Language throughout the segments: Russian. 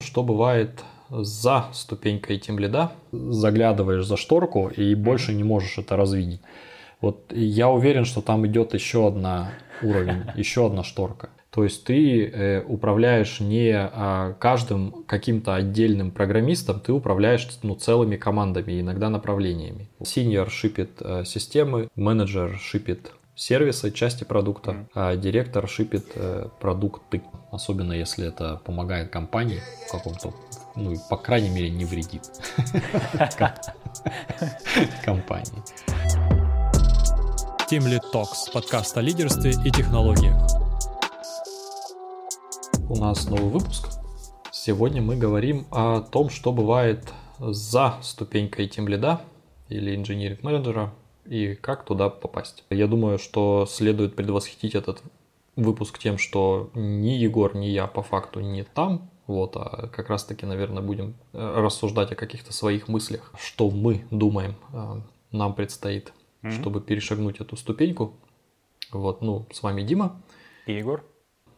Что бывает за ступенькой тем лида, заглядываешь за шторку и больше не можешь это развидеть. Вот я уверен, что там идет еще одна уровень, еще одна шторка. То есть ты э, управляешь не а, каждым каким-то отдельным программистом, ты управляешь ну, целыми командами, иногда направлениями. Senior шипит э, системы, менеджер шипит сервисы, части продукта, mm. а директор шипит э, продукты, особенно если это помогает компании в каком-то, ну, по крайней мере, не вредит компании. Team Lead Talks, подкаст о лидерстве и технологиях. У нас новый выпуск. Сегодня мы говорим о том, что бывает за ступенькой Team Lead или инженеринг менеджера и как туда попасть. Я думаю, что следует предвосхитить этот выпуск тем, что ни Егор, ни я по факту не там, вот, а как раз таки, наверное, будем э, рассуждать о каких-то своих мыслях, что мы думаем э, нам предстоит mm-hmm. чтобы перешагнуть эту ступеньку. Вот, ну, с вами Дима. И Егор.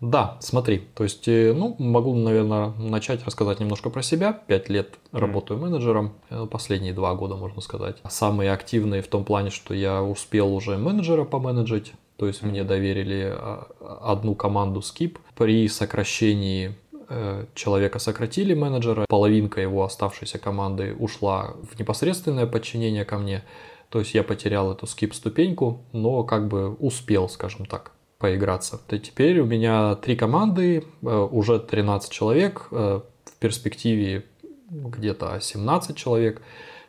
Да, смотри, то есть, э, ну, могу, наверное, начать рассказать немножко про себя. Пять лет mm. работаю менеджером, э, последние два года, можно сказать. Самые активные в том плане, что я успел уже менеджера поменеджить, то есть mm. мне доверили а, одну команду Skip. При сокращении э, человека сократили менеджера, половинка его оставшейся команды ушла в непосредственное подчинение ко мне. То есть я потерял эту скип-ступеньку, но как бы успел, скажем так, поиграться. И теперь у меня три команды, э, уже 13 человек, э, в перспективе где-то 17 человек.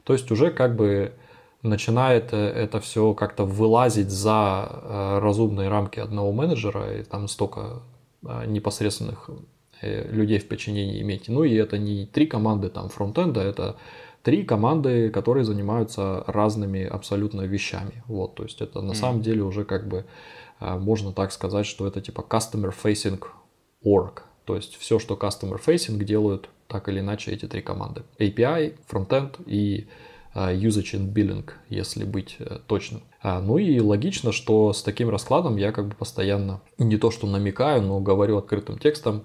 То есть уже как бы начинает э, это все как-то вылазить за разумные рамки одного менеджера, и там столько непосредственных людей в подчинении иметь. Ну и это не три команды там фронтенда, это три команды, которые занимаются разными абсолютно вещами. Вот, то есть это на mm. самом деле уже как бы можно так сказать, что это типа customer facing org. То есть все, что customer facing делают так или иначе эти три команды. API, frontend и а, usage and billing, если быть э, точным. А, ну и логично, что с таким раскладом я как бы постоянно не то что намекаю, но говорю открытым текстом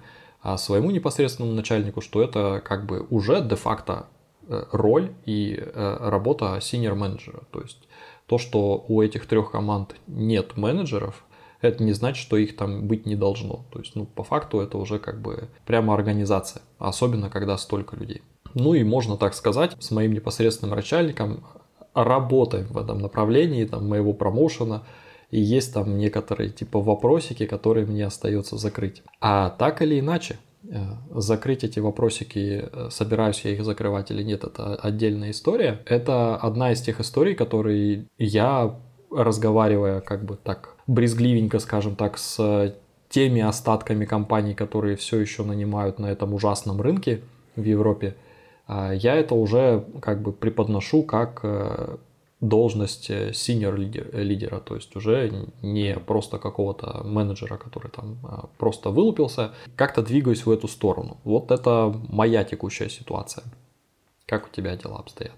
своему непосредственному начальнику, что это как бы уже де-факто Э, роль и э, работа senior менеджера. То есть то, что у этих трех команд нет менеджеров, это не значит, что их там быть не должно. То есть, ну, по факту это уже как бы прямо организация, особенно когда столько людей. Ну и можно так сказать, с моим непосредственным начальником работаем в этом направлении, там, моего промоушена, и есть там некоторые типа вопросики, которые мне остается закрыть. А так или иначе, Э, закрыть эти вопросики, э, собираюсь я их закрывать или нет, это отдельная история. Это одна из тех историй, которые я, разговаривая как бы так брезгливенько, скажем так, с теми остатками компаний, которые все еще нанимают на этом ужасном рынке в Европе, а, я это уже как бы преподношу как э, должность senior лидера, то есть уже не просто какого-то менеджера, который там просто вылупился, как-то двигаюсь в эту сторону. Вот это моя текущая ситуация. Как у тебя дела обстоят?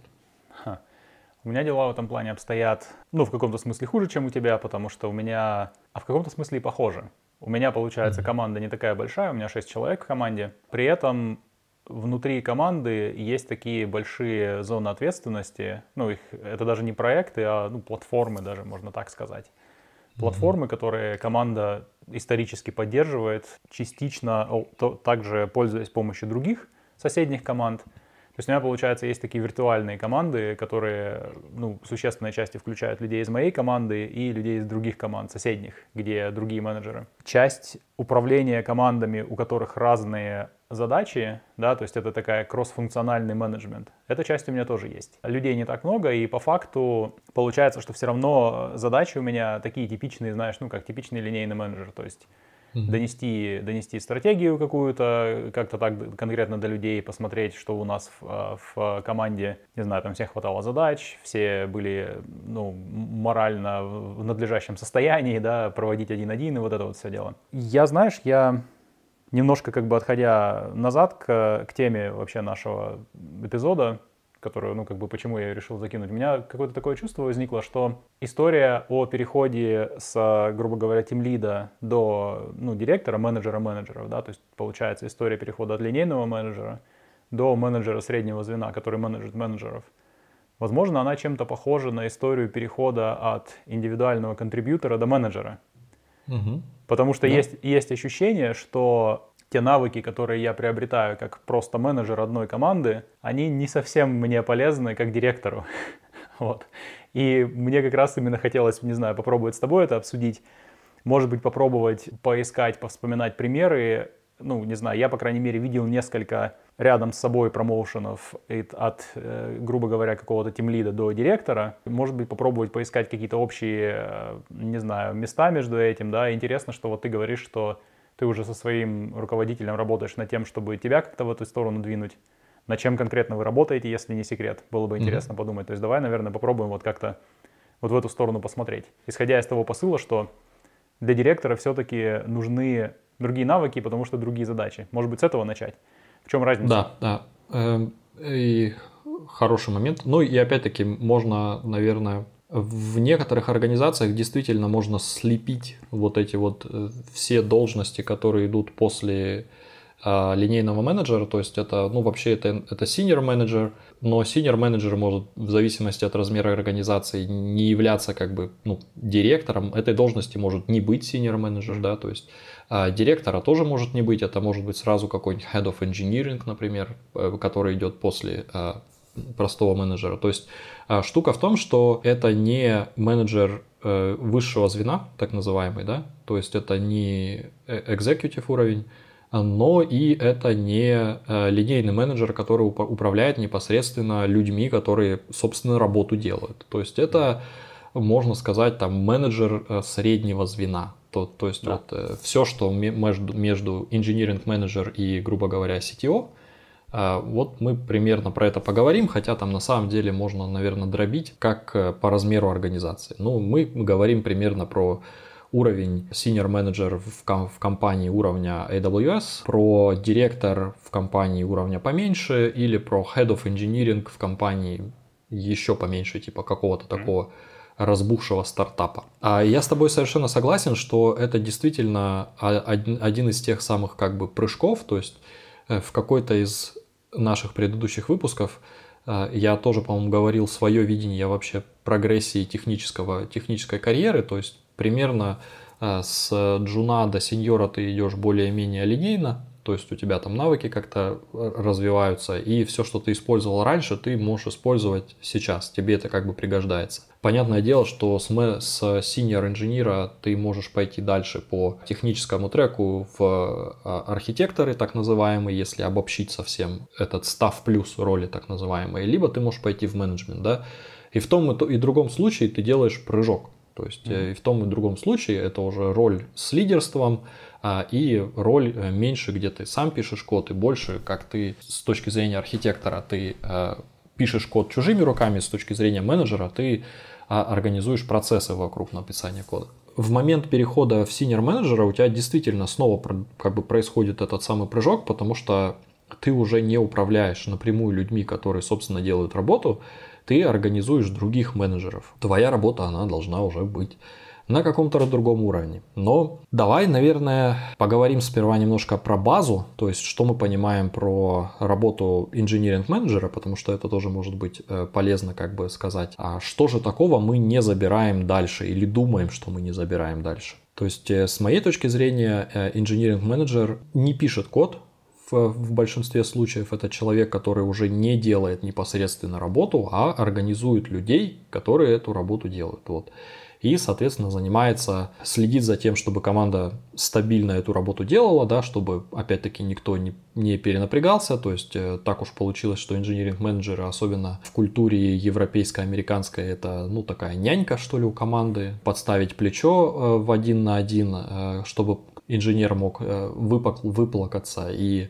У меня дела в этом плане обстоят, ну, в каком-то смысле хуже, чем у тебя, потому что у меня, а в каком-то смысле и похоже. У меня, получается, команда не такая большая, у меня 6 человек в команде. При этом внутри команды есть такие большие зоны ответственности. Ну, их, это даже не проекты, а ну, платформы даже, можно так сказать. Платформы, которые команда исторически поддерживает, частично то, также пользуясь помощью других соседних команд. То есть у меня, получается, есть такие виртуальные команды, которые ну, в существенной части включают людей из моей команды и людей из других команд, соседних, где другие менеджеры. Часть управления командами, у которых разные задачи, да, то есть это такая кроссфункциональный менеджмент. Эта часть у меня тоже есть. Людей не так много, и по факту получается, что все равно задачи у меня такие типичные, знаешь, ну как типичный линейный менеджер, то есть mm-hmm. донести, донести стратегию какую-то, как-то так конкретно до людей, посмотреть, что у нас в, в команде, не знаю, там всех хватало задач, все были, ну, морально в надлежащем состоянии, да, проводить один-один и вот это вот все дело. Я, знаешь, я немножко как бы отходя назад к, к теме вообще нашего эпизода, которую, ну, как бы, почему я решил закинуть. У меня какое-то такое чувство возникло, что история о переходе с, грубо говоря, тимлида до, ну, директора, менеджера менеджеров, да, то есть, получается, история перехода от линейного менеджера до менеджера среднего звена, который менеджер менеджеров. Возможно, она чем-то похожа на историю перехода от индивидуального контрибьютора до менеджера. Угу. Потому что да. есть, есть ощущение, что те навыки, которые я приобретаю как просто менеджер одной команды, они не совсем мне полезны как директору. вот. И мне как раз именно хотелось, не знаю, попробовать с тобой это обсудить. Может быть, попробовать поискать, повспоминать примеры. Ну, не знаю, я, по крайней мере, видел несколько рядом с собой промоушенов от, э, грубо говоря, какого-то тимлида до директора. Может быть, попробовать поискать какие-то общие, э, не знаю, места между этим, да. Интересно, что вот ты говоришь, что ты уже со своим руководителем работаешь над тем, чтобы тебя как-то в эту сторону двинуть. На чем конкретно вы работаете, если не секрет? Было бы интересно mm-hmm. подумать. То есть давай, наверное, попробуем вот как-то вот в эту сторону посмотреть. Исходя из того посыла, что для директора все-таки нужны другие навыки, потому что другие задачи. Может быть, с этого начать? В чем разница? Да, да. Эм, и хороший момент. Ну и опять-таки можно, наверное, в некоторых организациях действительно можно слепить вот эти вот э, все должности, которые идут после а, линейного менеджера, то есть это, ну вообще это, это senior менеджер, но senior менеджер может в зависимости от размера организации не являться как бы ну, директором, этой должности может не быть senior менеджер, да, то есть а директора тоже может не быть, это может быть сразу какой-нибудь head of engineering, например, э, который идет после а, простого менеджера. То есть штука в том, что это не менеджер э, высшего звена, так называемый, да, то есть это не э, executive уровень, но и это не линейный менеджер, который управляет непосредственно людьми, которые, собственно, работу делают. То есть это, можно сказать, там менеджер среднего звена. То, то есть да. вот э, все, что между, между engineering manager и, грубо говоря, CTO, э, вот мы примерно про это поговорим, хотя там на самом деле можно, наверное, дробить как э, по размеру организации. Ну, мы говорим примерно про уровень senior manager в, ком- в компании уровня AWS, про директор в компании уровня поменьше или про head of engineering в компании еще поменьше, типа какого-то такого разбухшего стартапа. А я с тобой совершенно согласен, что это действительно один из тех самых как бы прыжков, то есть э, в какой-то из наших предыдущих выпусков э, я тоже, по-моему, говорил свое видение вообще прогрессии технического, технической карьеры, то есть примерно э, с джуна до сеньора ты идешь более-менее линейно, то есть у тебя там навыки как-то развиваются, и все, что ты использовал раньше, ты можешь использовать сейчас, тебе это как бы пригождается. Понятное дело, что с, с senior инженера ты можешь пойти дальше по техническому треку в а, архитекторы, так называемые, если обобщить совсем этот став плюс роли, так называемые, либо ты можешь пойти в менеджмент, да, и в том и другом случае ты делаешь прыжок. То есть mm-hmm. и в том и другом случае это уже роль с лидерством и роль э, меньше, где ты сам пишешь код, и больше, как ты с точки зрения архитектора, ты э, пишешь код чужими руками, с точки зрения менеджера ты а организуешь процессы вокруг написания кода. В момент перехода в senior менеджера у тебя действительно снова как бы происходит этот самый прыжок, потому что ты уже не управляешь напрямую людьми, которые, собственно, делают работу, ты организуешь других менеджеров. Твоя работа, она должна уже быть на каком-то другом уровне. Но давай, наверное, поговорим сперва немножко про базу, то есть что мы понимаем про работу инжиниринг-менеджера, потому что это тоже может быть э, полезно как бы сказать, а что же такого мы не забираем дальше или думаем, что мы не забираем дальше. То есть э, с моей точки зрения инжиниринг-менеджер не пишет код, в большинстве случаев это человек, который уже не делает непосредственно работу, а организует людей, которые эту работу делают. Вот и, соответственно, занимается, следит за тем, чтобы команда стабильно эту работу делала, да, чтобы, опять-таки, никто не, не перенапрягался, то есть э, так уж получилось, что инжиниринг-менеджеры, особенно в культуре европейской, американской, это, ну, такая нянька, что ли, у команды, подставить плечо э, в один на один, э, чтобы инженер мог выплакаться и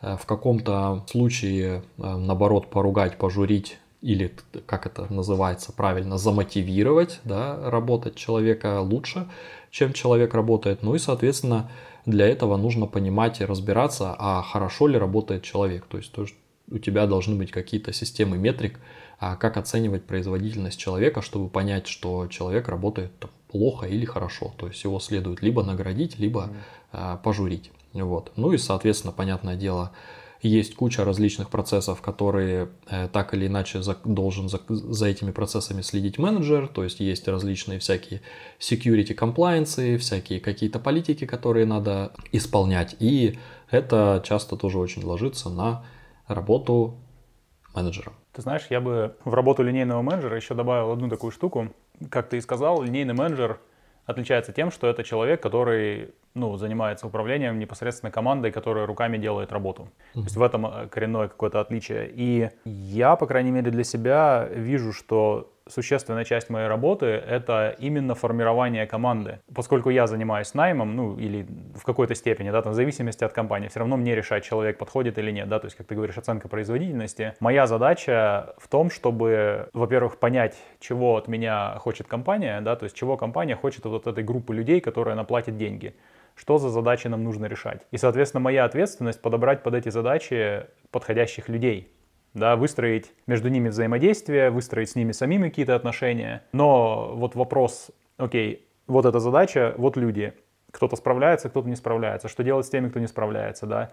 в каком-то случае, наоборот, поругать, пожурить или, как это называется правильно, замотивировать, да, работать человека лучше, чем человек работает. Ну и, соответственно, для этого нужно понимать и разбираться, а хорошо ли работает человек. То есть, то, у тебя должны быть какие-то системы метрик, а как оценивать производительность человека, чтобы понять, что человек работает там, плохо или хорошо. То есть его следует либо наградить, либо mm. пожурить. Вот. Ну и, соответственно, понятное дело, есть куча различных процессов, которые э, так или иначе должен за, за этими процессами следить менеджер, то есть есть различные всякие security compliance, всякие какие-то политики, которые надо исполнять, и это часто тоже очень ложится на работу менеджера. Ты знаешь, я бы в работу линейного менеджера еще добавил одну такую штуку. Как ты и сказал, линейный менеджер отличается тем, что это человек, который ну, занимается управлением непосредственно командой, которая руками делает работу. Mm-hmm. То есть в этом э, коренное какое-то отличие. И я, по крайней мере, для себя вижу, что существенная часть моей работы — это именно формирование команды. Поскольку я занимаюсь наймом, ну, или в какой-то степени, да, там, в зависимости от компании, все равно мне решать, человек подходит или нет, да, то есть, как ты говоришь, оценка производительности. Моя задача в том, чтобы, во-первых, понять, чего от меня хочет компания, да, то есть, чего компания хочет от вот этой группы людей, которая наплатит деньги что за задачи нам нужно решать. И, соответственно, моя ответственность подобрать под эти задачи подходящих людей, да, выстроить между ними взаимодействие, выстроить с ними самими какие-то отношения. Но вот вопрос, окей, вот эта задача, вот люди, кто-то справляется, кто-то не справляется. Что делать с теми, кто не справляется, да?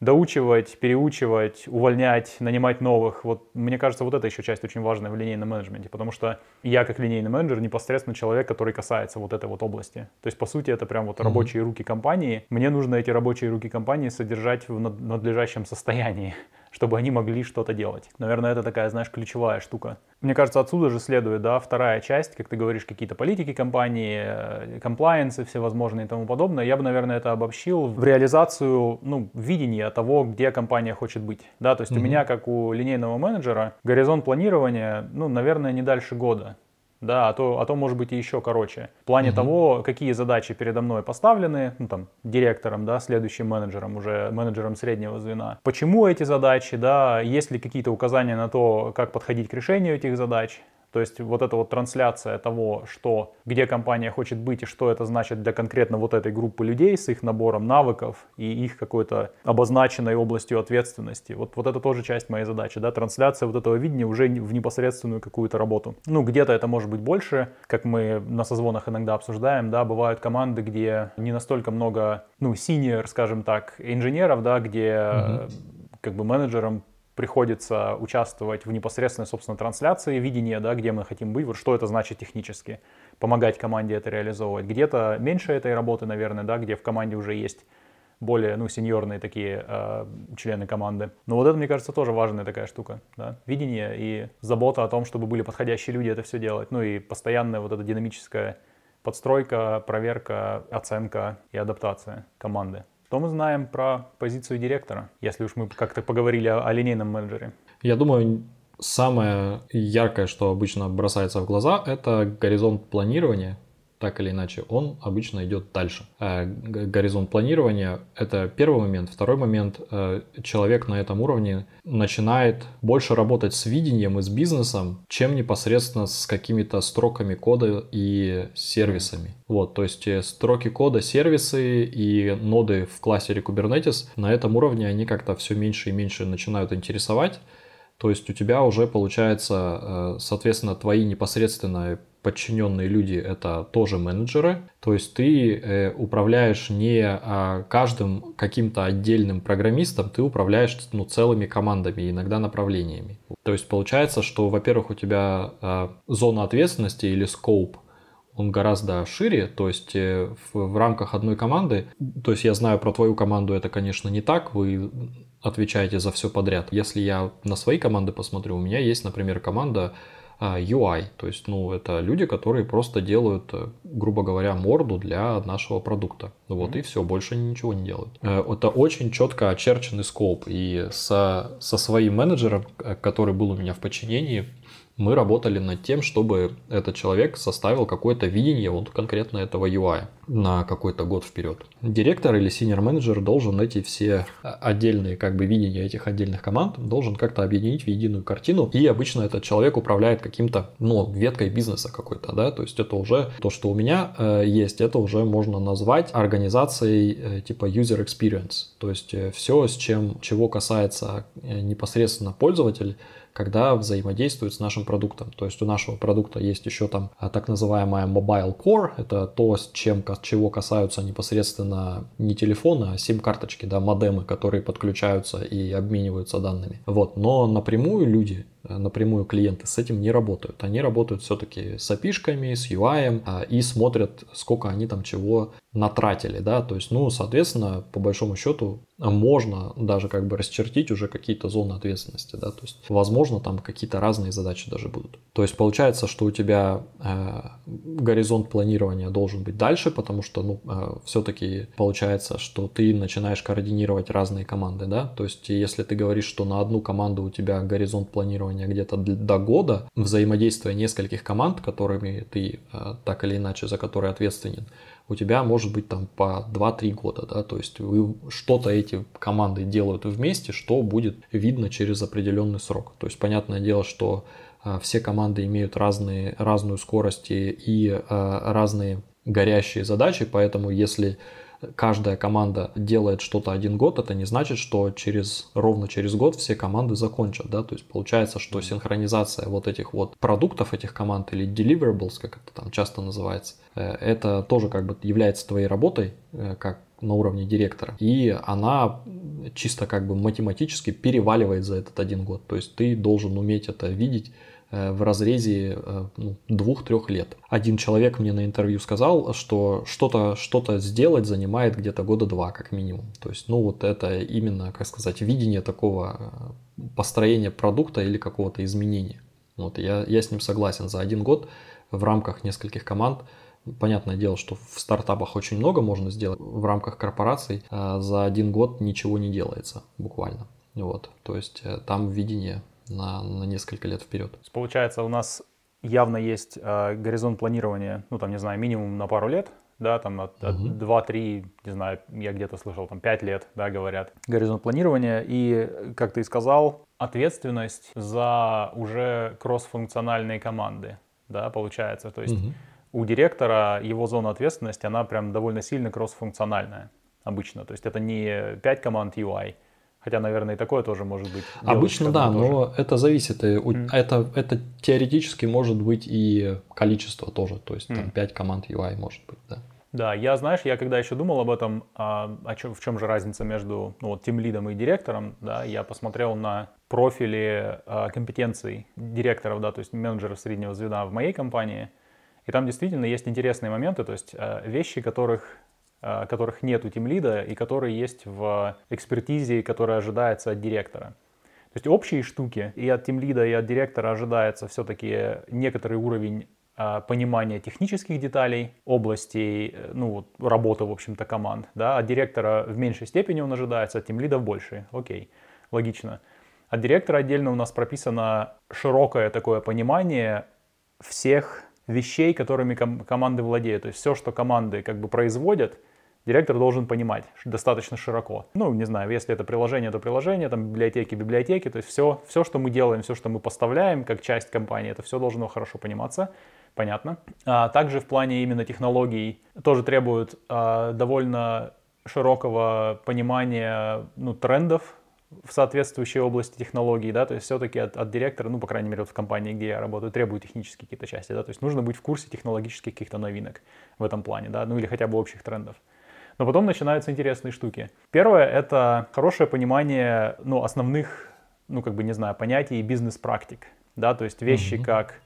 доучивать, переучивать, увольнять, нанимать новых. Вот мне кажется, вот это еще часть очень важная в линейном менеджменте, потому что я как линейный менеджер непосредственно человек, который касается вот этой вот области. То есть, по сути, это прям вот mm-hmm. рабочие руки компании. Мне нужно эти рабочие руки компании содержать в надлежащем состоянии чтобы они могли что-то делать. Наверное, это такая, знаешь, ключевая штука. Мне кажется, отсюда же следует, да, вторая часть, как ты говоришь, какие-то политики компании, комплайенсы всевозможные и тому подобное. Я бы, наверное, это обобщил в реализацию, ну, видения того, где компания хочет быть. Да, то есть mm-hmm. у меня, как у линейного менеджера, горизонт планирования, ну, наверное, не дальше года да, а то, а то может быть и еще короче. В плане угу. того, какие задачи передо мной поставлены, ну там, директором, да, следующим менеджером, уже менеджером среднего звена. Почему эти задачи, да, есть ли какие-то указания на то, как подходить к решению этих задач, то есть вот эта вот трансляция того, что, где компания хочет быть и что это значит для конкретно вот этой группы людей с их набором навыков и их какой-то обозначенной областью ответственности. Вот, вот это тоже часть моей задачи, да, трансляция вот этого видения уже в непосредственную какую-то работу. Ну, где-то это может быть больше, как мы на созвонах иногда обсуждаем, да, бывают команды, где не настолько много, ну, senior, скажем так, инженеров, да, где mm-hmm. как бы менеджерам приходится участвовать в непосредственной, собственно, трансляции видения, да, где мы хотим быть, что это значит технически, помогать команде это реализовывать. Где-то меньше этой работы, наверное, да, где в команде уже есть более, ну, сеньорные такие э, члены команды. Но вот это, мне кажется, тоже важная такая штука, да, видение и забота о том, чтобы были подходящие люди это все делать, ну и постоянная вот эта динамическая подстройка, проверка, оценка и адаптация команды. Что мы знаем про позицию директора, если уж мы как-то поговорили о, о линейном менеджере? Я думаю, самое яркое, что обычно бросается в глаза, это горизонт планирования так или иначе, он обычно идет дальше. Э, горизонт планирования – это первый момент. Второй момент э, – человек на этом уровне начинает больше работать с видением и с бизнесом, чем непосредственно с какими-то строками кода и сервисами. Вот, то есть э, строки кода, сервисы и ноды в кластере Kubernetes на этом уровне они как-то все меньше и меньше начинают интересовать. То есть у тебя уже получается, соответственно, твои непосредственные подчиненные люди это тоже менеджеры. То есть ты э, управляешь не а, каждым каким-то отдельным программистом, ты управляешь ну, целыми командами, иногда направлениями. То есть получается, что, во-первых, у тебя а, зона ответственности или скоп он гораздо шире, то есть э, в, в рамках одной команды, то есть я знаю про твою команду, это, конечно, не так, вы отвечаете за все подряд. Если я на свои команды посмотрю, у меня есть, например, команда UI. А, то есть, ну, это люди, которые просто делают, э, грубо говоря, морду для нашего продукта. Вот mm-hmm. и все, больше ничего не делают. Э, это очень четко очерченный скоп. И со, со своим менеджером, э, который был у меня в подчинении, мы работали над тем, чтобы этот человек составил какое-то видение вот конкретно этого UI на какой-то год вперед. Директор или senior менеджер должен эти все отдельные как бы видения этих отдельных команд должен как-то объединить в единую картину. И обычно этот человек управляет каким-то, ну, веткой бизнеса какой-то, да, то есть это уже то, что у меня э, есть, это уже можно назвать организацией э, типа user experience, то есть э, все, с чем, чего касается э, непосредственно пользователь, когда взаимодействует с нашим продуктом. То есть у нашего продукта есть еще там а, так называемая Mobile Core, это то, с чем, чего касаются непосредственно не телефоны, а сим-карточки, да, модемы, которые подключаются и обмениваются данными. Вот, но напрямую люди напрямую клиенты с этим не работают. Они работают все-таки с API, с UI а, и смотрят, сколько они там чего натратили, да, то есть, ну, соответственно, по большому счету можно даже как бы расчертить уже какие-то зоны ответственности, да, то есть, возможно, там какие-то разные задачи даже будут. То есть, получается, что у тебя э, горизонт планирования должен быть дальше, потому что, ну, э, все-таки получается, что ты начинаешь координировать разные команды, да, то есть, если ты говоришь, что на одну команду у тебя горизонт планирования планирования где-то до года, взаимодействия нескольких команд, которыми ты э, так или иначе, за которые ответственен, у тебя может быть там по 2-3 года, да, то есть вы что-то эти команды делают вместе, что будет видно через определенный срок. То есть понятное дело, что э, все команды имеют разные, разную скорость и, и э, разные горящие задачи, поэтому если каждая команда делает что-то один год, это не значит, что через, ровно через год все команды закончат, да, то есть получается, что синхронизация вот этих вот продуктов этих команд или deliverables, как это там часто называется, э, это тоже как бы является твоей работой, э, как на уровне директора. И она чисто как бы математически переваливает за этот один год. То есть ты должен уметь это видеть в разрезе э, ну, двух-трех лет. Один человек мне на интервью сказал, что что-то что сделать занимает где-то года два как минимум. То есть, ну вот это именно, как сказать, видение такого э, построения продукта или какого-то изменения. Вот я, я с ним согласен. За один год в рамках нескольких команд Понятное дело, что в стартапах очень много можно сделать. В рамках корпораций за один год ничего не делается буквально. Вот. То есть там видение на, на несколько лет вперед. Получается, у нас явно есть э, горизонт планирования, ну там, не знаю, минимум на пару лет, да, там от, от угу. 2-3, не знаю, я где-то слышал, там 5 лет, да, говорят, горизонт планирования. И, как ты и сказал, ответственность за уже кроссфункциональные команды, да, получается. То есть угу. у директора его зона ответственности, она прям довольно сильно кроссфункциональная обычно. То есть это не 5 команд UI, Хотя, наверное, и такое тоже может быть. Обычно да, тоже. но это зависит. Mm. Это, это теоретически может быть и количество тоже. То есть mm. там 5 команд UI может быть, да. Да, я, знаешь, я когда еще думал об этом, а, о чем, в чем же разница между ну, вот, тем лидом и директором, да, я посмотрел на профили а, компетенций директоров, да, то есть менеджеров среднего звена в моей компании, и там действительно есть интересные моменты, то есть а, вещи, которых которых нет у тимлида и которые есть в экспертизе, которая ожидается от директора. То есть общие штуки и от тимлида, и от директора ожидается все-таки некоторый уровень э, понимания технических деталей, областей, э, ну, вот, работы, в общем-то, команд. Да? От директора в меньшей степени он ожидается, от тимлида в большей. Окей, логично. От директора отдельно у нас прописано широкое такое понимание всех вещей, которыми ком- команды владеют. То есть все, что команды как бы производят, директор должен понимать достаточно широко. Ну, не знаю, если это приложение, то приложение, там библиотеки, библиотеки, то есть все, все, что мы делаем, все, что мы поставляем как часть компании, это все должно хорошо пониматься, понятно. А также в плане именно технологий тоже требуют а, довольно широкого понимания ну, трендов в соответствующей области технологий, да, то есть все-таки от, от директора, ну, по крайней мере, вот в компании, где я работаю, требуют технические какие-то части, да, то есть нужно быть в курсе технологических каких-то новинок в этом плане, да, ну или хотя бы общих трендов. Но потом начинаются интересные штуки. Первое — это хорошее понимание, ну, основных, ну, как бы, не знаю, понятий бизнес-практик, да, то есть вещи mm-hmm. как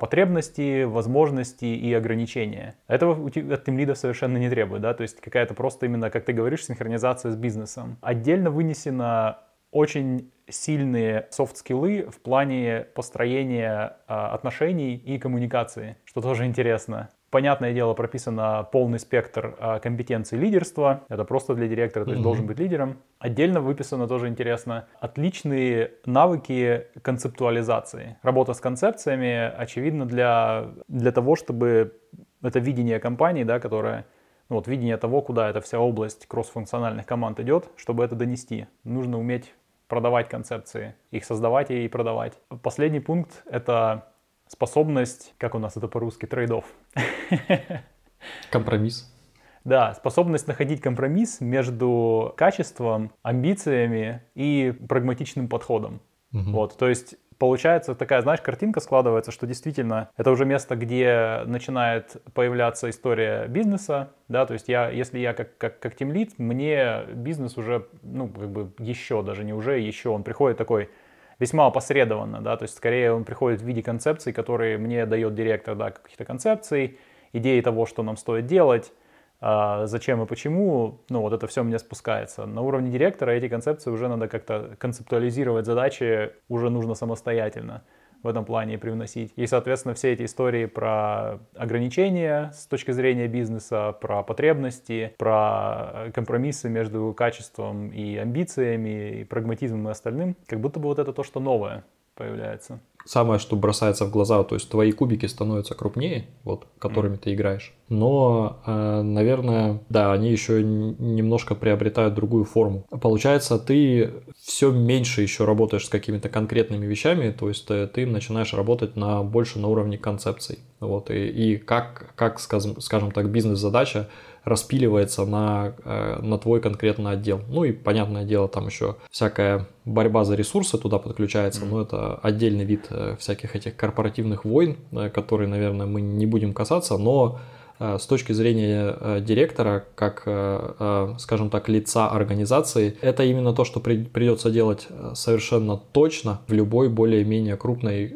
потребности, возможности и ограничения. Этого от тимлида совершенно не требует, да, то есть какая-то просто именно, как ты говоришь, синхронизация с бизнесом. Отдельно вынесено очень сильные софт-скиллы в плане построения а, отношений и коммуникации, что тоже интересно. Понятное дело, прописано полный спектр а, компетенций лидерства. Это просто для директора, то есть mm-hmm. должен быть лидером. Отдельно выписано тоже интересно отличные навыки концептуализации. Работа с концепциями, очевидно, для, для того, чтобы это видение компании, да, которое ну, вот видение того, куда эта вся область кроссфункциональных команд идет, чтобы это донести. Нужно уметь продавать концепции, их создавать и продавать. Последний пункт — это способность, как у нас это по-русски, трейдов. Компромисс. Да, способность находить компромисс между качеством, амбициями и прагматичным подходом. Угу. Вот, то есть получается такая, знаешь, картинка складывается, что действительно это уже место, где начинает появляться история бизнеса, да, то есть я, если я как, как, как тимлид, мне бизнес уже, ну, как бы еще, даже не уже, еще, он приходит такой, весьма опосредованно, да, то есть скорее он приходит в виде концепций, которые мне дает директор, да, каких-то концепций, идеи того, что нам стоит делать, а, зачем и почему, ну вот это все мне спускается. На уровне директора эти концепции уже надо как-то концептуализировать задачи, уже нужно самостоятельно в этом плане привносить. И, соответственно, все эти истории про ограничения с точки зрения бизнеса, про потребности, про компромиссы между качеством и амбициями, и прагматизмом и остальным, как будто бы вот это то, что новое появляется самое, что бросается в глаза, то есть твои кубики становятся крупнее, вот, которыми mm. ты играешь. Но, э, наверное, да, они еще немножко приобретают другую форму. Получается, ты все меньше еще работаешь с какими-то конкретными вещами, то есть э, ты начинаешь работать на больше на уровне концепций. Вот, и, и как, как скажем, скажем так, бизнес-задача распиливается на, э, на твой конкретный отдел. Ну и, понятное дело, там еще всякая борьба за ресурсы туда подключается, mm-hmm. но это отдельный вид э, всяких этих корпоративных войн, э, которые, наверное, мы не будем касаться, но с точки зрения э, директора, как, э, скажем так, лица организации, это именно то, что придется делать совершенно точно в любой более-менее крупной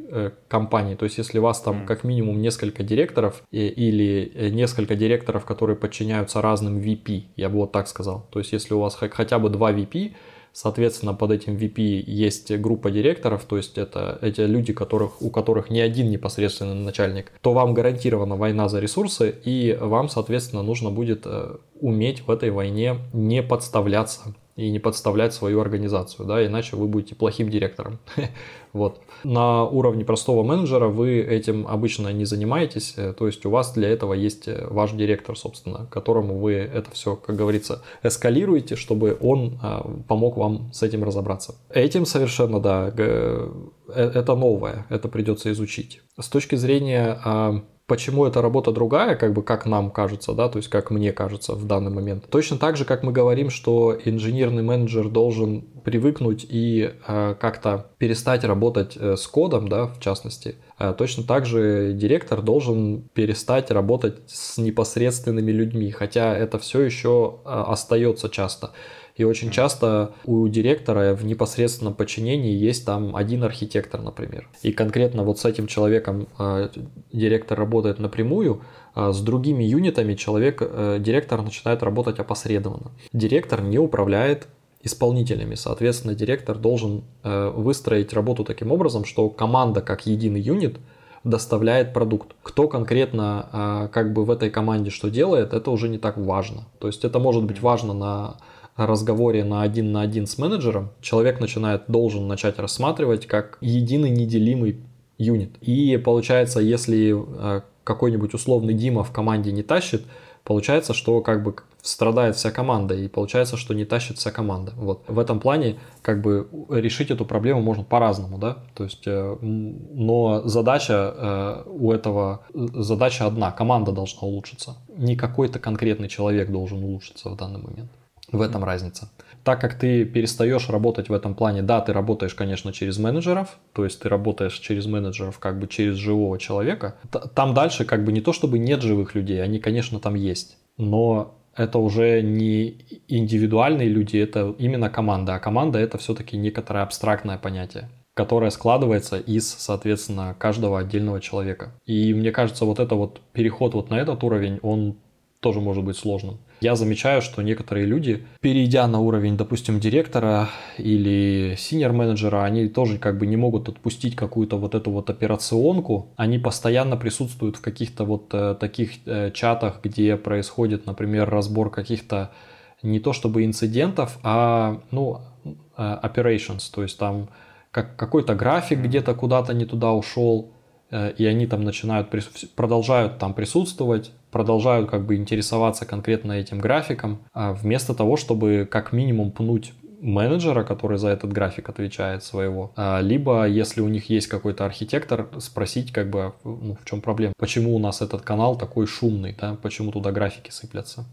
компании. То есть, если у вас там как минимум несколько директоров или несколько директоров, которые подчиняются разным VP, я бы вот так сказал. То есть, если у вас хотя бы два VP, Соответственно, под этим VP есть группа директоров, то есть это эти люди, которых, у которых не один непосредственный начальник, то вам гарантирована война за ресурсы, и вам, соответственно, нужно будет э, уметь в этой войне не подставляться и не подставлять свою организацию, да, иначе вы будете плохим директором. вот. На уровне простого менеджера вы этим обычно не занимаетесь, э, то есть у вас для этого есть э, ваш директор, собственно, которому вы это все, как говорится, эскалируете, чтобы он а, помог вам с этим разобраться. Этим совершенно, да, это новое, это придется изучить. С точки зрения а, почему эта работа другая, как бы как нам кажется, да, то есть как мне кажется в данный момент. Точно так же, как мы говорим, что инженерный менеджер должен привыкнуть и э, как-то перестать работать э, с кодом, да, в частности, э, точно так же директор должен перестать работать с непосредственными людьми, хотя это все еще э, остается часто. И очень часто у директора в непосредственном подчинении есть там один архитектор, например. И конкретно вот с этим человеком э, директор работает напрямую, а с другими юнитами человек, э, директор начинает работать опосредованно. Директор не управляет исполнителями. Соответственно, директор должен э, выстроить работу таким образом, что команда как единый юнит доставляет продукт. Кто конкретно э, как бы в этой команде что делает, это уже не так важно. То есть это может быть важно на разговоре на один на один с менеджером, человек начинает, должен начать рассматривать как единый неделимый юнит. И получается, если э, какой-нибудь условный Дима в команде не тащит, получается, что как бы страдает вся команда, и получается, что не тащит вся команда. Вот. В этом плане как бы решить эту проблему можно по-разному, да, то есть, э, но задача э, у этого, задача одна, команда должна улучшиться, не какой-то конкретный человек должен улучшиться в данный момент. В этом разница. Так как ты перестаешь работать в этом плане, да, ты работаешь, конечно, через менеджеров, то есть ты работаешь через менеджеров как бы через живого человека. Там дальше как бы не то, чтобы нет живых людей, они, конечно, там есть, но это уже не индивидуальные люди, это именно команда. А команда это все-таки некоторое абстрактное понятие которое складывается из, соответственно, каждого отдельного человека. И мне кажется, вот это вот переход вот на этот уровень, он тоже может быть сложным. Я замечаю, что некоторые люди, перейдя на уровень, допустим, директора или синер менеджера, они тоже как бы не могут отпустить какую-то вот эту вот операционку. Они постоянно присутствуют в каких-то вот э, таких э, чатах, где происходит, например, разбор каких-то не то чтобы инцидентов, а ну э, operations, то есть там как какой-то график где-то куда-то не туда ушел, и они там начинают, продолжают там присутствовать, продолжают как бы интересоваться конкретно этим графиком, а вместо того, чтобы как минимум пнуть менеджера, который за этот график отвечает своего, а, либо если у них есть какой-то архитектор, спросить как бы, ну, в чем проблема, почему у нас этот канал такой шумный, да, почему туда графики сыплятся.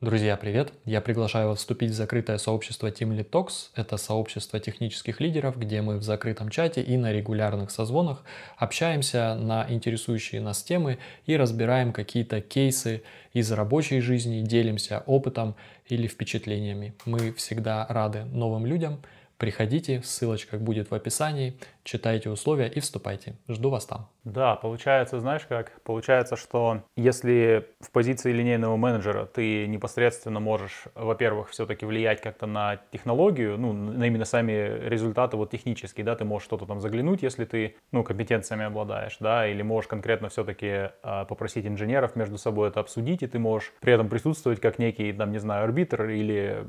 Друзья, привет! Я приглашаю вас вступить в закрытое сообщество Team Lead Talks. Это сообщество технических лидеров, где мы в закрытом чате и на регулярных созвонах общаемся на интересующие нас темы и разбираем какие-то кейсы из рабочей жизни, делимся опытом или впечатлениями. Мы всегда рады новым людям. Приходите, ссылочка будет в описании, читайте условия и вступайте. Жду вас там. Да, получается, знаешь как? Получается, что если в позиции линейного менеджера ты непосредственно можешь, во-первых, все-таки влиять как-то на технологию, ну, на именно сами результаты вот технические, да, ты можешь что-то там заглянуть, если ты, ну, компетенциями обладаешь, да, или можешь конкретно все-таки э, а, попросить инженеров между собой это обсудить, и ты можешь при этом присутствовать как некий, там, не знаю, арбитр или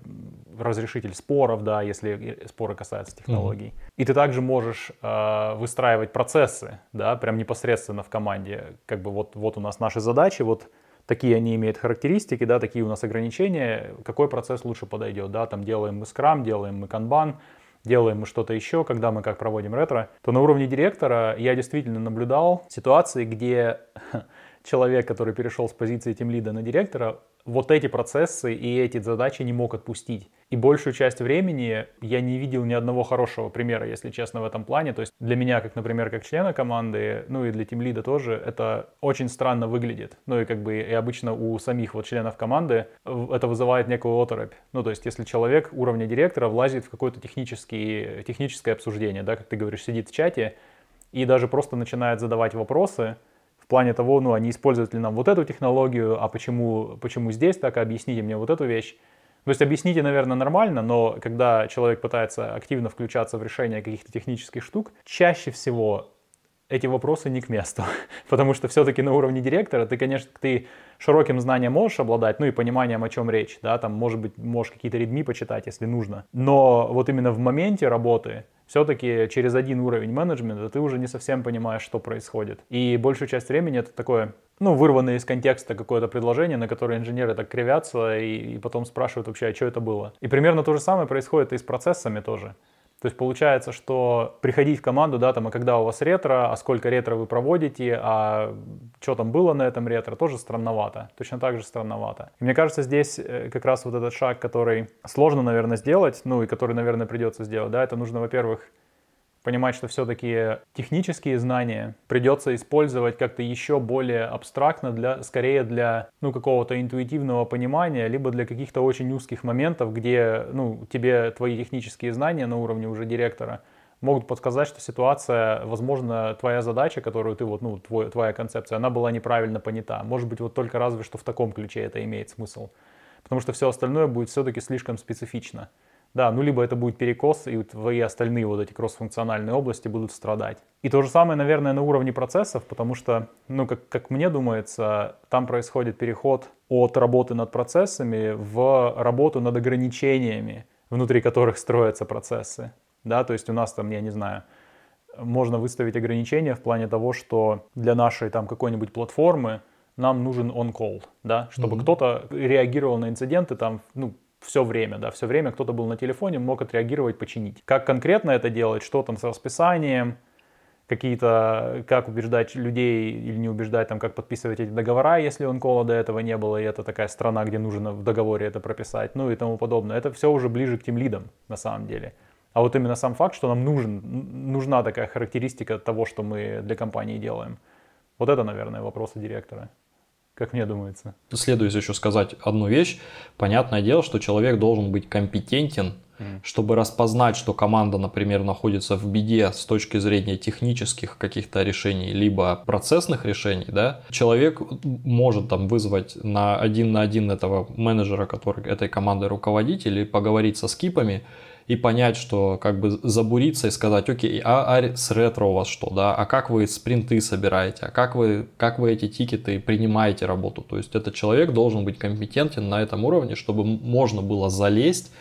разрешитель споров, да, если споры касаются технологий. Mm-hmm. И ты также можешь э, выстраивать процессы, да, прям непосредственно в команде. Как бы вот, вот у нас наши задачи, вот такие они имеют характеристики, да, такие у нас ограничения, какой процесс лучше подойдет, да, там делаем мы скрам, делаем мы канбан, делаем мы что-то еще, когда мы как проводим ретро, то на уровне директора я действительно наблюдал ситуации, где человек, который перешел с позиции тем лида на директора, вот эти процессы и эти задачи не мог отпустить. И большую часть времени я не видел ни одного хорошего примера, если честно, в этом плане. То есть для меня, как, например, как члена команды, ну и для тимлида тоже, это очень странно выглядит. Ну и как бы и обычно у самих вот членов команды это вызывает некую оторопь. Ну то есть если человек уровня директора влазит в какое-то техническое, техническое обсуждение, да, как ты говоришь, сидит в чате и даже просто начинает задавать вопросы, плане того, ну, они используют ли нам вот эту технологию, а почему, почему здесь так, объясните мне вот эту вещь. То есть объясните, наверное, нормально, но когда человек пытается активно включаться в решение каких-то технических штук, чаще всего эти вопросы не к месту. Потому что все-таки на уровне директора ты, конечно, ты широким знанием можешь обладать, ну и пониманием, о чем речь, да, там, может быть, можешь какие-то редми почитать, если нужно. Но вот именно в моменте работы все-таки через один уровень менеджмента ты уже не совсем понимаешь, что происходит. И большую часть времени это такое, ну, вырванное из контекста какое-то предложение, на которое инженеры так кривятся и, и потом спрашивают вообще, а что это было. И примерно то же самое происходит и с процессами тоже. То есть получается, что приходить в команду, да, там, а когда у вас ретро, а сколько ретро вы проводите, а что там было на этом ретро, тоже странновато. Точно так же странновато. И мне кажется, здесь э, как раз вот этот шаг, который сложно, наверное, сделать, ну и который, наверное, придется сделать, да, это нужно, во-первых, понимать, что все-таки технические знания придется использовать как-то еще более абстрактно, для, скорее для ну, какого-то интуитивного понимания, либо для каких-то очень узких моментов, где ну, тебе твои технические знания на уровне уже директора могут подсказать, что ситуация, возможно, твоя задача, которую ты, вот, ну, твой, твоя концепция, она была неправильно понята. Может быть, вот только разве что в таком ключе это имеет смысл. Потому что все остальное будет все-таки слишком специфично. Да, ну либо это будет перекос, и твои остальные вот эти кроссфункциональные области будут страдать. И то же самое, наверное, на уровне процессов, потому что, ну, как, как мне думается, там происходит переход от работы над процессами в работу над ограничениями, внутри которых строятся процессы. Да, то есть у нас там, я не знаю, можно выставить ограничения в плане того, что для нашей там какой-нибудь платформы нам нужен on-call, да, чтобы mm-hmm. кто-то реагировал на инциденты там, ну, все время, да, все время кто-то был на телефоне, мог отреагировать, починить. Как конкретно это делать, что там с расписанием, какие-то, как убеждать людей или не убеждать, там, как подписывать эти договора, если он кола до этого не было, и это такая страна, где нужно в договоре это прописать, ну и тому подобное. Это все уже ближе к тем лидам, на самом деле. А вот именно сам факт, что нам нужен, нужна такая характеристика того, что мы для компании делаем. Вот это, наверное, вопросы директора как мне думается. Следует еще сказать одну вещь. Понятное дело, что человек должен быть компетентен чтобы распознать, что команда, например, находится в беде с точки зрения технических каких-то решений, либо процессных решений, да, человек может там вызвать на один на один этого менеджера, который этой командой руководит, или поговорить со скипами, и понять, что как бы забуриться и сказать, окей, а, а с ретро у вас что, да, а как вы спринты собираете, а как вы, как вы эти тикеты принимаете работу. То есть этот человек должен быть компетентен на этом уровне, чтобы можно было залезть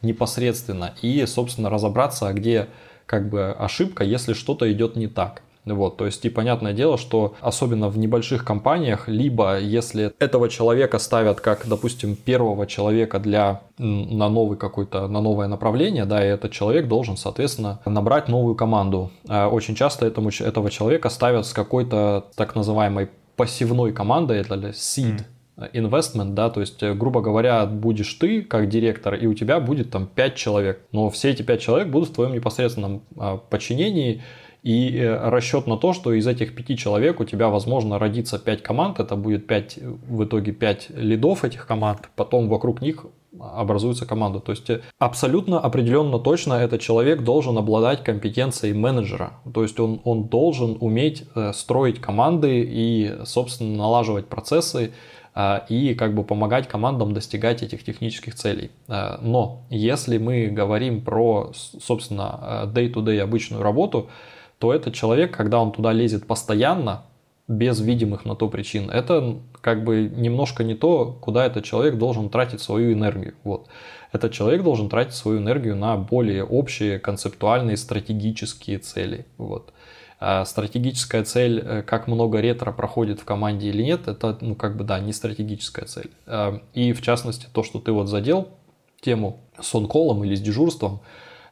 непосредственно и, собственно, разобраться, где как бы ошибка, если что-то идет не так. Вот, то есть и понятное дело, что особенно в небольших компаниях, либо если этого человека ставят как, допустим, первого человека для на новый какой-то, на новое направление, да, и этот человек должен, соответственно, набрать новую команду. А очень часто этому, этого человека ставят с какой-то так называемой пассивной командой, это seed, investment, да, то есть, э, грубо говоря, будешь ты как директор, и у тебя будет там 5 человек, но все эти 5 человек будут в твоем непосредственном а, подчинении, и э, расчет на то, что из этих 5 человек у тебя, возможно, родится 5 команд, это будет 5, в итоге 5 лидов этих команд, потом вокруг них образуется команда. То есть э, абсолютно определенно точно этот человек должен обладать компетенцией менеджера. То есть он, он должен уметь строить команды и, собственно, налаживать процессы, а, и как бы помогать командам достигать этих технических целей. А, но если мы говорим про, собственно, day-to-day обычную работу, то этот человек, когда он туда лезет постоянно, без видимых на то причин, это как бы немножко не то, куда этот человек должен тратить свою энергию. Вот. Этот человек должен тратить свою энергию на более общие концептуальные стратегические цели. Вот. А стратегическая цель, э, как много ретро проходит в команде или нет, это, ну, как бы, да, не стратегическая цель. А, и, в частности, то, что ты вот задел тему с онколом или с дежурством,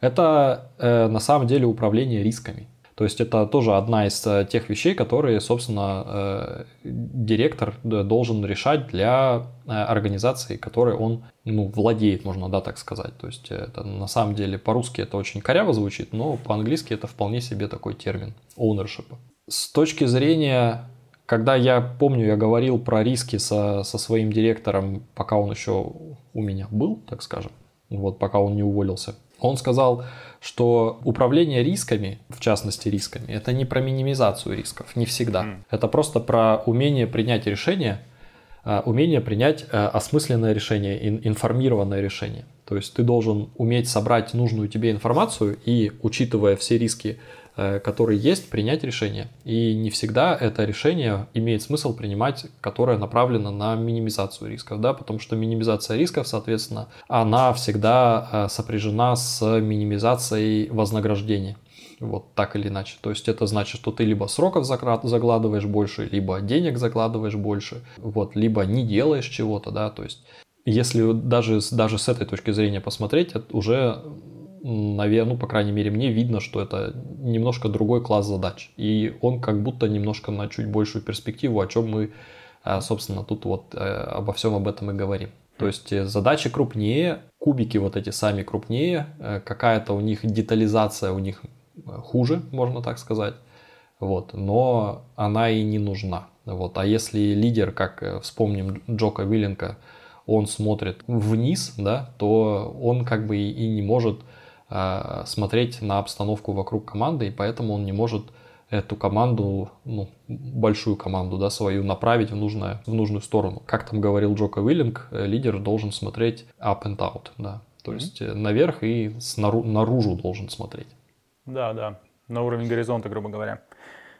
это э, на самом деле управление рисками. То есть это тоже одна из э, тех вещей, которые, собственно, э, директор должен решать для э, организации, которой он ну, владеет, можно да, так сказать. То есть это на самом деле по-русски это очень коряво звучит, но по-английски это вполне себе такой термин ownership. С точки зрения когда я помню, я говорил про риски со, со своим директором, пока он еще у меня был, так скажем, вот пока он не уволился. Он сказал, что управление рисками, в частности рисками, это не про минимизацию рисков, не всегда. Mm. Это просто про умение принять решение, а, умение принять а, осмысленное решение, информированное решение. То есть ты должен уметь собрать нужную тебе информацию и, учитывая все риски, который есть, принять решение. И не всегда это решение имеет смысл принимать, которое направлено на минимизацию рисков, да, потому что минимизация рисков, соответственно, она всегда э, сопряжена с минимизацией вознаграждения. Вот так или иначе. То есть это значит, что ты либо сроков загладываешь больше, либо денег закладываешь больше, вот, либо не делаешь чего-то, да, то есть если даже, даже с этой точки зрения посмотреть, это уже наверное, ну, по крайней мере, мне видно, что это немножко другой класс задач. И он как будто немножко на чуть большую перспективу, о чем мы, э, собственно, тут вот э, обо всем об этом и говорим. То есть э, задачи крупнее, кубики вот эти сами крупнее, какая-то у них детализация у них хуже, можно так сказать. Вот, но она и не нужна. Вот. А если лидер, как вспомним Джока Вилленка, он смотрит вниз, да, то он как бы и не может Э, смотреть на обстановку вокруг команды, и поэтому он не может эту команду, ну, большую команду, да, свою направить в, нужное, в нужную сторону. Как там говорил Джока Уиллинг, э, лидер должен смотреть up and out, да, то mm-hmm. есть э, наверх и снару, наружу должен смотреть. Да, да, на уровень горизонта, грубо говоря.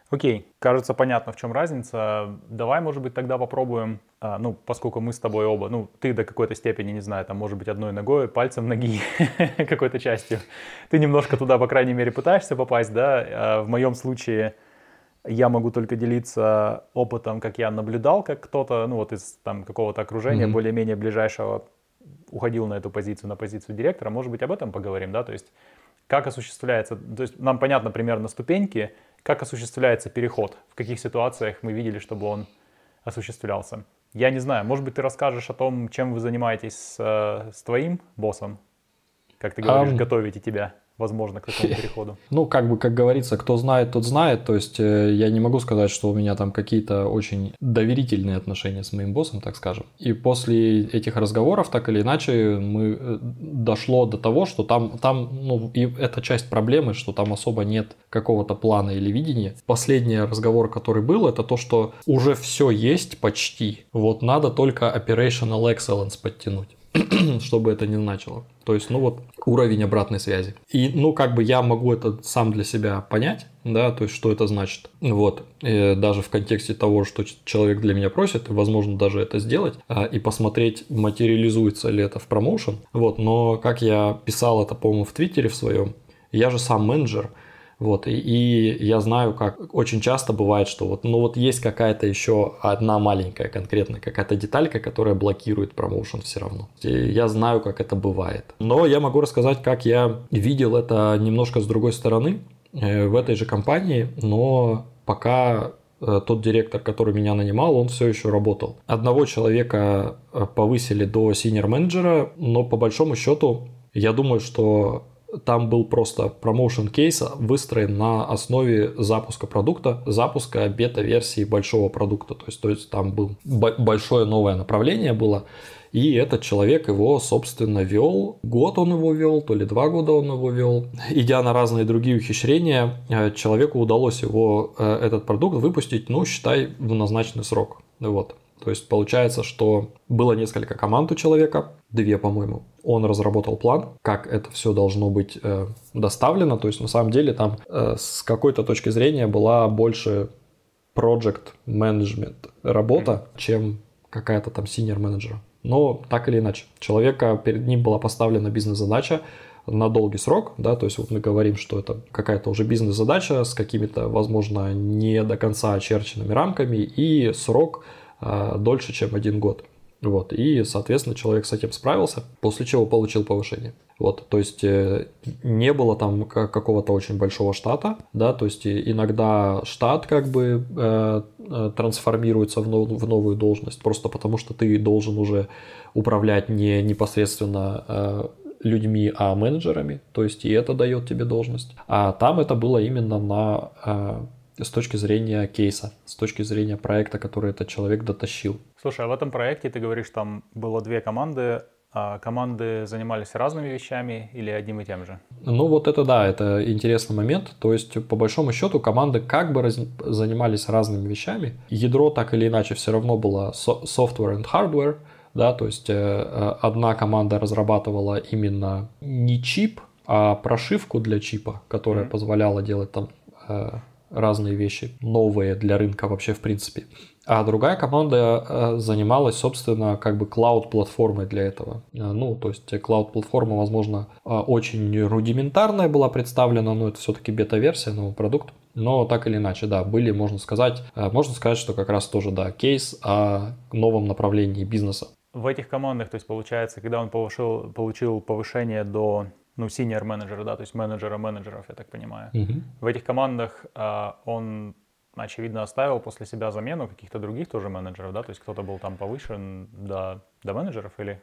Окей, кажется, понятно, в чем разница. Давай, может быть, тогда попробуем, а, ну, поскольку мы с тобой оба, ну, ты до какой-то степени, не знаю, там, может быть, одной ногой, пальцем ноги, какой-то частью. Ты немножко туда, по крайней мере, пытаешься попасть, да. А в моем случае я могу только делиться опытом, как я наблюдал, как кто-то, ну, вот из там какого-то окружения mm-hmm. более-менее ближайшего уходил на эту позицию, на позицию директора. Может быть, об этом поговорим, да, то есть как осуществляется, то есть нам понятно примерно ступеньки, как осуществляется переход? В каких ситуациях мы видели, чтобы он осуществлялся? Я не знаю, может быть, ты расскажешь о том, чем вы занимаетесь с, э, с твоим боссом? Как ты говоришь, um, готовите тебя? возможно, к такому переходу? Ну, как бы, как говорится, кто знает, тот знает. То есть э, я не могу сказать, что у меня там какие-то очень доверительные отношения с моим боссом, так скажем. И после этих разговоров, так или иначе, мы э, дошло до того, что там, там ну, и это часть проблемы, что там особо нет какого-то плана или видения. Последний разговор, который был, это то, что уже все есть почти. Вот надо только operational excellence подтянуть. чтобы это не значило. То есть, ну вот, уровень обратной связи. И, ну, как бы я могу это сам для себя понять, да, то есть, что это значит. Вот, и даже в контексте того, что человек для меня просит, возможно, даже это сделать а, и посмотреть, материализуется ли это в промоушен. Вот, но как я писал это, по-моему, в Твиттере в своем, я же сам менеджер, вот, и, и я знаю, как очень часто бывает, что вот, ну вот есть какая-то еще одна маленькая конкретная какая-то деталька, которая блокирует промоушен все равно. И я знаю, как это бывает. Но я могу рассказать, как я видел это немножко с другой стороны э, в этой же компании, но пока э, тот директор, который меня нанимал, он все еще работал. Одного человека э, повысили до синер менеджера, но по большому счету я думаю, что там был просто промоушен кейса выстроен на основе запуска продукта, запуска бета-версии большого продукта. То есть, то есть там был большое новое направление было, и этот человек его, собственно, вел. Год он его вел, то ли два года он его вел. Идя на разные другие ухищрения, э, человеку удалось его, э, этот продукт выпустить, ну, считай, в назначенный срок. Вот. То есть получается, что было несколько команд у человека, две, по-моему. Он разработал план, как это все должно быть э, доставлено. То есть на самом деле там э, с какой-то точки зрения была больше project management работа, чем какая-то там senior менеджера. Но так или иначе, человека перед ним была поставлена бизнес-задача на долгий срок, да, то есть вот мы говорим, что это какая-то уже бизнес-задача с какими-то, возможно, не до конца очерченными рамками и срок дольше, чем один год. Вот, и, соответственно, человек с этим справился, после чего получил повышение. Вот, то есть э, не было там какого-то очень большого штата, да, то есть иногда штат как бы э, э, трансформируется в, нов, в новую должность, просто потому что ты должен уже управлять не непосредственно э, людьми, а менеджерами, то есть и это дает тебе должность. А там это было именно на э, с точки зрения кейса, с точки зрения проекта, который этот человек дотащил. Слушай, а в этом проекте ты говоришь, там было две команды, а команды занимались разными вещами или одним и тем же? Ну вот это да, это интересный момент. То есть по большому счету команды как бы раз... занимались разными вещами. Ядро так или иначе все равно было software and hardware. Да, то есть э, э, одна команда разрабатывала именно не чип, а прошивку для чипа, которая mm-hmm. позволяла делать там э, разные вещи, новые для рынка вообще в принципе. А другая команда э, занималась, собственно, как бы клауд-платформой для этого. Э, ну, то есть клауд-платформа, возможно, э, очень рудиментарная была представлена, но это все-таки бета-версия нового продукта. Но так или иначе, да, были, можно сказать, можно сказать, что как раз тоже, да, кейс о новом направлении бизнеса. В этих командах, то есть получается, когда он повышил, получил повышение до ну, senior менеджера, да, то есть менеджера менеджеров, я так понимаю. Угу. В этих командах а, он, очевидно, оставил после себя замену каких-то других тоже менеджеров, да, то есть кто-то был там повышен до, до менеджеров или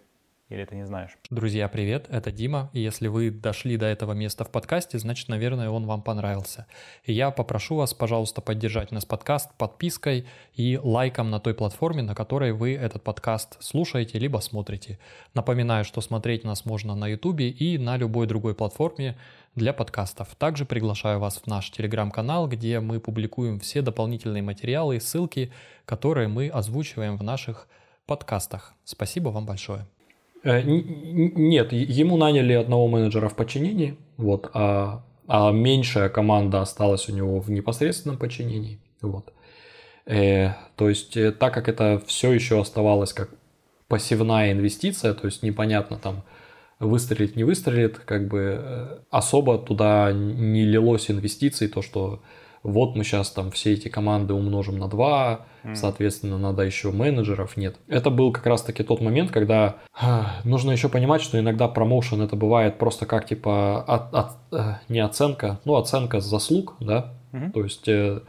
или ты не знаешь? Друзья, привет, это Дима. И если вы дошли до этого места в подкасте, значит, наверное, он вам понравился. И я попрошу вас, пожалуйста, поддержать нас подкаст подпиской и лайком на той платформе, на которой вы этот подкаст слушаете либо смотрите. Напоминаю, что смотреть нас можно на YouTube и на любой другой платформе для подкастов. Также приглашаю вас в наш телеграм-канал, где мы публикуем все дополнительные материалы и ссылки, которые мы озвучиваем в наших подкастах. Спасибо вам большое. Э, нет, ему наняли одного менеджера в подчинении, вот, а, а меньшая команда осталась у него в непосредственном подчинении. Вот. Э, то есть, э, так как это все еще оставалось как пассивная инвестиция, то есть непонятно там выстрелит, не выстрелит, как бы э, особо туда не лилось инвестиций, то, что вот мы сейчас там все эти команды умножим на 2, mm. соответственно, надо еще менеджеров, нет. Это был как раз-таки тот момент, когда э, нужно еще понимать, что иногда промоушен это бывает просто как типа от, от, э, не оценка, ну оценка заслуг, да, mm-hmm. то есть э,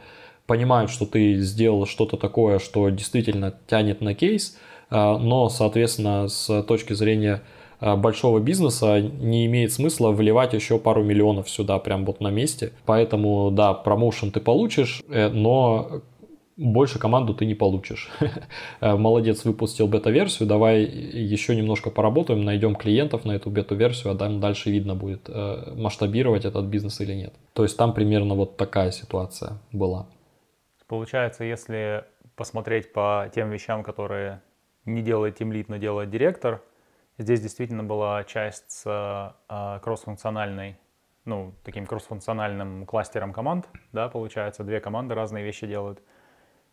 понимают, что ты сделал что-то такое, что действительно тянет на кейс, э, но, соответственно, с точки зрения большого бизнеса не имеет смысла вливать еще пару миллионов сюда прям вот на месте. Поэтому, да, промоушен ты получишь, э, но больше команду ты не получишь. Э, молодец, выпустил бета-версию, давай еще немножко поработаем, найдем клиентов на эту бета-версию, а дальше видно будет, э, масштабировать этот бизнес или нет. То есть там примерно вот такая ситуация была. Получается, если посмотреть по тем вещам, которые не делает тимлит, но делает директор, здесь действительно была часть с э, кроссфункциональной ну, таким кроссфункциональным кластером команд, да, получается, две команды разные вещи делают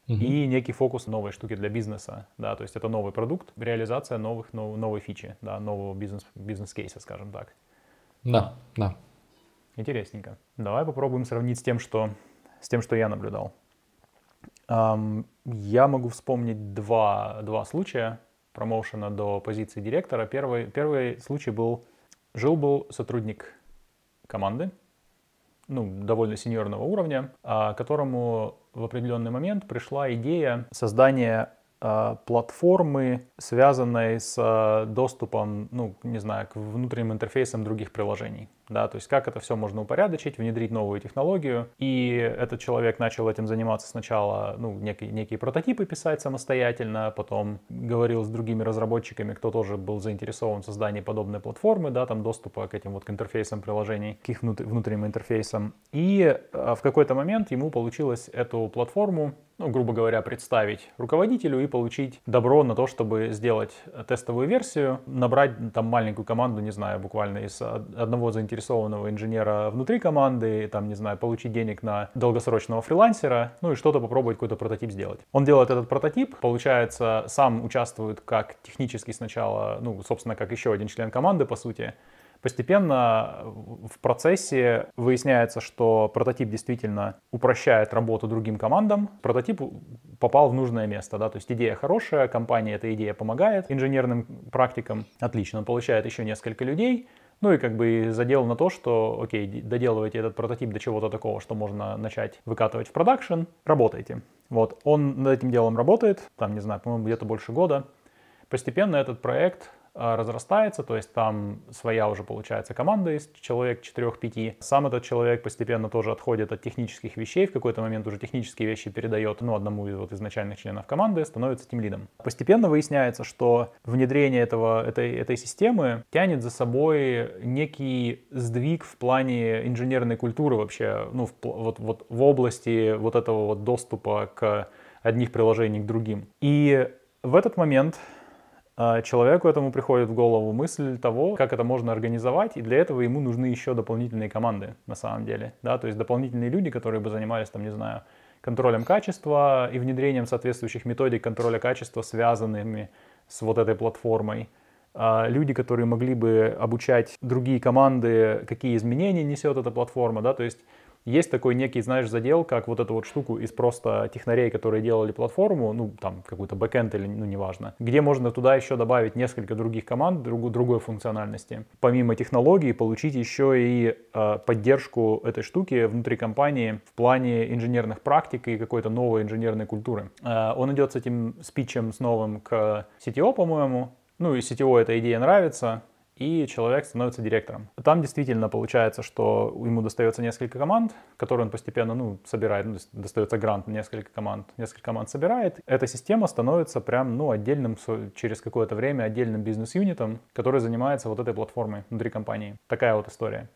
угу. и некий фокус новой штуки для бизнеса, да, то есть это новый продукт, реализация новых, нов, новой фичи, да, нового бизнес, бизнес-кейса, скажем так. Да, да. Интересненько. Давай попробуем сравнить с тем, что, с тем, что я наблюдал. Um, я могу вспомнить два, два случая промоушена до позиции директора. Первый, первый случай был, жил-был сотрудник команды, ну, довольно сеньорного уровня, а, которому в определенный момент пришла идея создания э, платформы, связанной с э, доступом, ну, не знаю, к внутренним интерфейсам других приложений да, то есть как это все можно упорядочить, внедрить новую технологию. И этот человек начал этим заниматься сначала, ну, некие, некие прототипы писать самостоятельно, потом говорил с другими разработчиками, кто тоже был заинтересован в создании подобной платформы, да, там доступа к этим вот к интерфейсам приложений, к их внутренним интерфейсам. И а, в какой-то момент ему получилось эту платформу ну, грубо говоря, представить руководителю и получить добро на то, чтобы сделать тестовую версию, набрать там маленькую команду, не знаю, буквально из одного заинтересованного инженера внутри команды, там, не знаю, получить денег на долгосрочного фрилансера, ну и что-то попробовать, какой-то прототип сделать. Он делает этот прототип, получается, сам участвует как технически сначала, ну, собственно, как еще один член команды, по сути, Постепенно в процессе выясняется, что прототип действительно упрощает работу другим командам. Прототип попал в нужное место, да, то есть идея хорошая, компания эта идея помогает инженерным практикам. Отлично, он получает еще несколько людей, ну и как бы задел на то, что, окей, доделывайте этот прототип до чего-то такого, что можно начать выкатывать в продакшн, работайте. Вот, он над этим делом работает, там, не знаю, по-моему, где-то больше года. Постепенно этот проект разрастается, то есть там своя уже получается команда из человек 4-5. Сам этот человек постепенно тоже отходит от технических вещей, в какой-то момент уже технические вещи передает ну, одному из вот изначальных членов команды, становится тем лидом. Постепенно выясняется, что внедрение этого, этой, этой системы тянет за собой некий сдвиг в плане инженерной культуры вообще, ну, в, вот, вот в области вот этого вот доступа к одних приложений к другим. И в этот момент а человеку этому приходит в голову мысль того, как это можно организовать, и для этого ему нужны еще дополнительные команды на самом деле, да, то есть дополнительные люди, которые бы занимались, там, не знаю, контролем качества и внедрением соответствующих методик контроля качества, связанными с вот этой платформой. А люди, которые могли бы обучать другие команды, какие изменения несет эта платформа, да, то есть есть такой некий, знаешь, задел, как вот эту вот штуку из просто технарей, которые делали платформу, ну, там, какой-то бэкэнд или, ну, неважно, где можно туда еще добавить несколько других команд, друг, другой функциональности. Помимо технологий, получить еще и э, поддержку этой штуки внутри компании в плане инженерных практик и какой-то новой инженерной культуры. Э, он идет с этим спичем с новым к CTO, по-моему, ну и CTO эта идея нравится, и человек становится директором. Там действительно получается, что ему достается несколько команд, которые он постепенно ну, собирает, ну, достается грант на несколько команд, несколько команд собирает. Эта система становится прям ну, отдельным, через какое-то время отдельным бизнес-юнитом, который занимается вот этой платформой внутри компании. Такая вот история.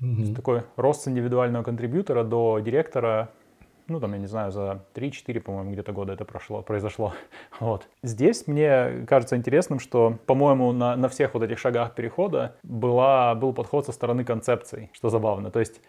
Mm-hmm. Такой рост с индивидуального контрибьютора до директора ну, там, я не знаю, за 3-4, по-моему, где-то года это прошло, произошло. Вот. Здесь мне кажется интересным, что, по-моему, на, на всех вот этих шагах перехода была, был подход со стороны концепций, что забавно. То есть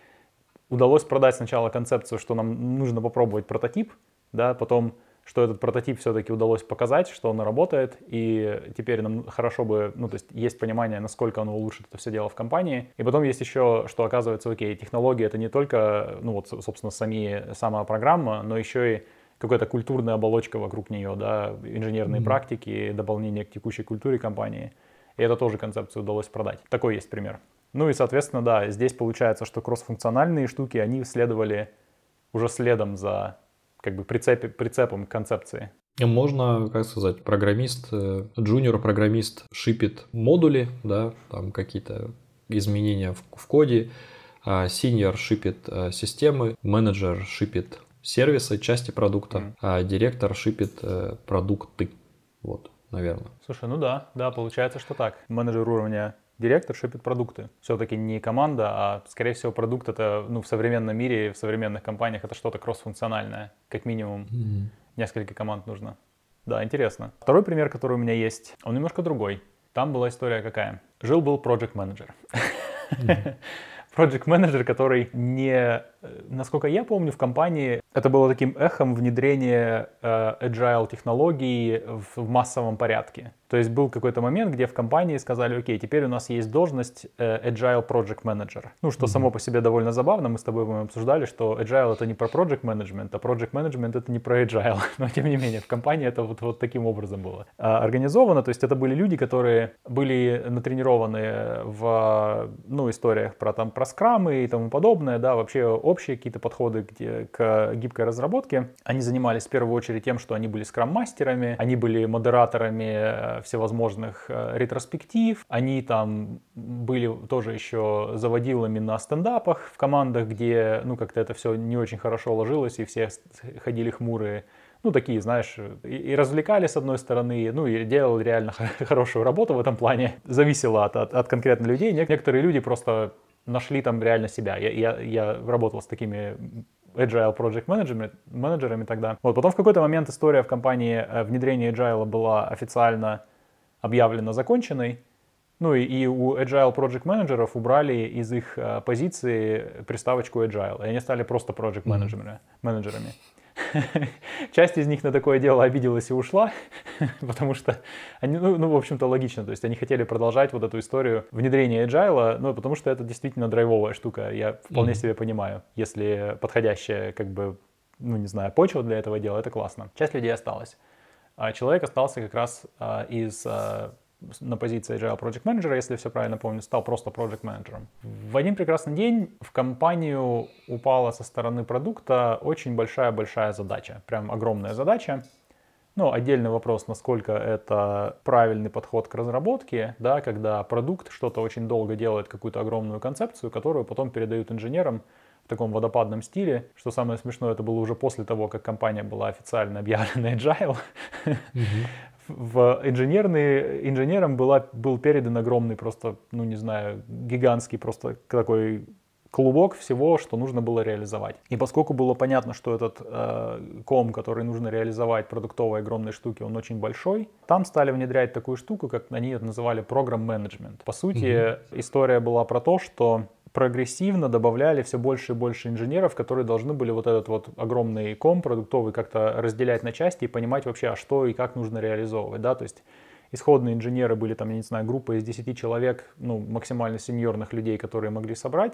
удалось продать сначала концепцию, что нам нужно попробовать прототип, да, потом что этот прототип все-таки удалось показать, что он работает, и теперь нам хорошо бы, ну, то есть есть понимание, насколько оно улучшит это все дело в компании. И потом есть еще, что оказывается, окей, технология это не только, ну, вот, собственно, сами, сама программа, но еще и какая-то культурная оболочка вокруг нее, да, инженерные mm-hmm. практики, дополнение к текущей культуре компании. И это тоже концепцию удалось продать. Такой есть пример. Ну и, соответственно, да, здесь получается, что кроссфункциональные штуки, они следовали уже следом за как бы прицепе, прицепом к концепции. Можно, как сказать, программист, джуниор-программист шипит модули, да, там какие-то изменения в, в коде, а синьор шипит а, системы, менеджер шипит сервисы, части продукта, mm. а директор шипит э, продукты. Вот, наверное. Слушай, ну да, да, получается, что так. Менеджер уровня директор шипит продукты. Все-таки не команда, а, скорее всего, продукт это ну, в современном мире, в современных компаниях это что-то кроссфункциональное. Как минимум mm-hmm. несколько команд нужно. Да, интересно. Второй пример, который у меня есть, он немножко другой. Там была история какая? Жил-был project менеджер mm-hmm. project менеджер который не насколько я помню, в компании это было таким эхом внедрения э, agile технологий в, массовом порядке. То есть был какой-то момент, где в компании сказали, окей, теперь у нас есть должность э, agile project manager. Ну, что mm-hmm. само по себе довольно забавно. Мы с тобой обсуждали, что agile это не про project management, а project management это не про agile. Но тем не менее, в компании это вот, вот таким образом было а, организовано. То есть это были люди, которые были натренированы в ну, историях про, там, про скрамы и тому подобное, да, вообще общие какие-то подходы к гибкой разработке. Они занимались в первую очередь тем, что они были скрам-мастерами, они были модераторами э, всевозможных э, ретроспектив, они там были тоже еще заводилами на стендапах в командах, где, ну, как-то это все не очень хорошо ложилось, и все ходили хмурые ну, такие, знаешь, и, развлекали с одной стороны, ну, и делали реально хорошую работу в этом плане. Зависело от, от, от конкретно людей. Некоторые люди просто нашли там реально себя. Я, я, я работал с такими agile project менеджерами, менеджерами тогда. Вот, потом в какой-то момент история в компании э, внедрения agile была официально объявлена законченной. Ну и, и у agile project менеджеров убрали из их э, позиции приставочку agile, и они стали просто project менеджерами. Mm-hmm. менеджерами. Часть из них на такое дело обиделась и ушла, потому что они, ну, ну, в общем-то, логично, то есть они хотели продолжать вот эту историю внедрения agile, ну, потому что это действительно драйвовая штука, я вполне mm-hmm. себе понимаю, если подходящая, как бы, ну, не знаю, почва для этого дела, это классно. Часть людей осталась. А человек остался как раз а, из а, на позиции Agile Project Manager, если все правильно помню, стал просто Project Manager. В один прекрасный день в компанию упала со стороны продукта очень большая-большая задача, прям огромная задача. Ну, отдельный вопрос, насколько это правильный подход к разработке, да, когда продукт что-то очень долго делает, какую-то огромную концепцию, которую потом передают инженерам в таком водопадном стиле. Что самое смешное, это было уже после того, как компания была официально объявлена Agile. Mm-hmm в инженерные, инженерам была, был передан огромный просто, ну не знаю, гигантский просто такой клубок всего, что нужно было реализовать. И поскольку было понятно, что этот э, ком, который нужно реализовать, продуктовой огромной штуки, он очень большой, там стали внедрять такую штуку, как они это называли программ-менеджмент. По сути, mm-hmm. история была про то, что прогрессивно добавляли все больше и больше инженеров, которые должны были вот этот вот огромный ком продуктовый как-то разделять на части и понимать вообще, а что и как нужно реализовывать, да, то есть исходные инженеры были там, я не знаю, группа из 10 человек, ну, максимально сеньорных людей, которые могли собрать,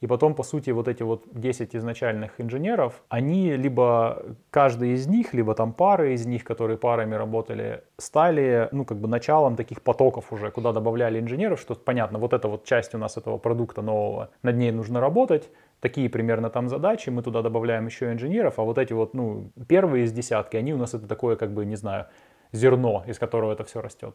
и потом, по сути, вот эти вот 10 изначальных инженеров, они либо каждый из них, либо там пары из них, которые парами работали, стали, ну, как бы началом таких потоков уже, куда добавляли инженеров, что понятно, вот эта вот часть у нас этого продукта нового, над ней нужно работать, такие примерно там задачи, мы туда добавляем еще инженеров, а вот эти вот, ну, первые из десятки, они у нас это такое, как бы, не знаю, зерно, из которого это все растет.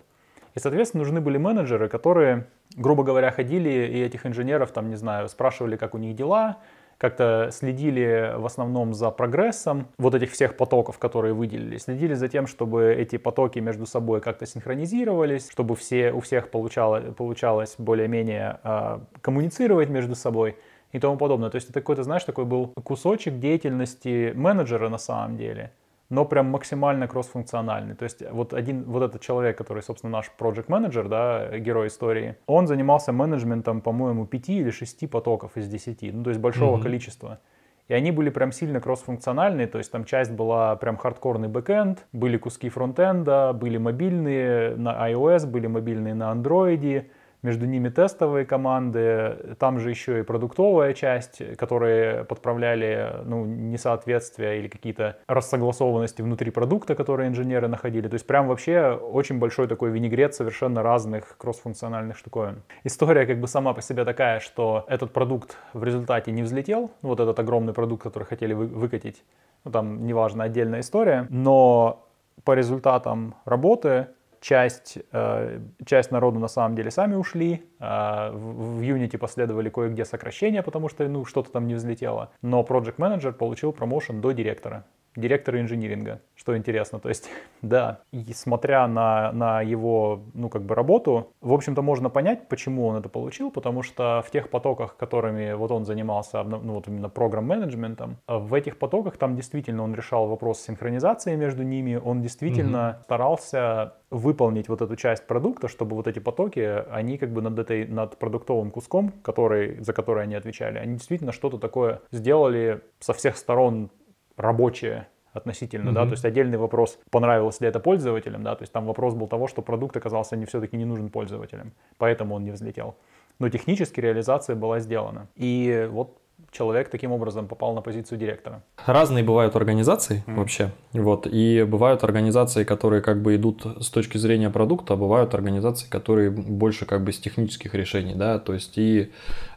И, соответственно, нужны были менеджеры, которые, грубо говоря, ходили и этих инженеров, там, не знаю, спрашивали, как у них дела, как-то следили в основном за прогрессом вот этих всех потоков, которые выделили, следили за тем, чтобы эти потоки между собой как-то синхронизировались, чтобы все, у всех получало, получалось более-менее э, коммуницировать между собой и тому подобное. То есть это какой-то, знаешь, такой был кусочек деятельности менеджера на самом деле – но прям максимально кроссфункциональный. То есть вот один, вот этот человек, который, собственно, наш project менеджер, да, герой истории, он занимался менеджментом, по-моему, пяти или шести потоков из десяти, ну, то есть большого mm-hmm. количества. И они были прям сильно кроссфункциональные, то есть там часть была прям хардкорный бэкэнд, были куски фронтенда, были мобильные на iOS, были мобильные на андроиде, между ними тестовые команды, там же еще и продуктовая часть, которые подправляли ну, несоответствия или какие-то рассогласованности внутри продукта, которые инженеры находили. То есть прям вообще очень большой такой винегрет совершенно разных кроссфункциональных штуковин. История как бы сама по себе такая, что этот продукт в результате не взлетел, вот этот огромный продукт, который хотели вы- выкатить, ну там неважно, отдельная история, но по результатам работы часть, э, часть народу на самом деле сами ушли, э, в, Unity последовали кое-где сокращения, потому что ну, что-то там не взлетело, но Project Manager получил промоушен до директора директора инжиниринга, что интересно. То есть, да, и смотря на, на его, ну, как бы работу, в общем-то, можно понять, почему он это получил, потому что в тех потоках, которыми вот он занимался, ну, вот именно программ-менеджментом, в этих потоках там действительно он решал вопрос синхронизации между ними, он действительно mm-hmm. старался выполнить вот эту часть продукта, чтобы вот эти потоки, они как бы над этой, над продуктовым куском, который, за который они отвечали, они действительно что-то такое сделали со всех сторон рабочее относительно, mm-hmm. да, то есть отдельный вопрос, понравилось ли это пользователям, да, то есть там вопрос был того, что продукт оказался не все-таки не нужен пользователям, поэтому он не взлетел. Но технически реализация была сделана. И вот человек таким образом попал на позицию директора. Разные бывают организации mm. вообще, вот, и бывают организации, которые как бы идут с точки зрения продукта, а бывают организации, которые больше как бы с технических решений, да, то есть и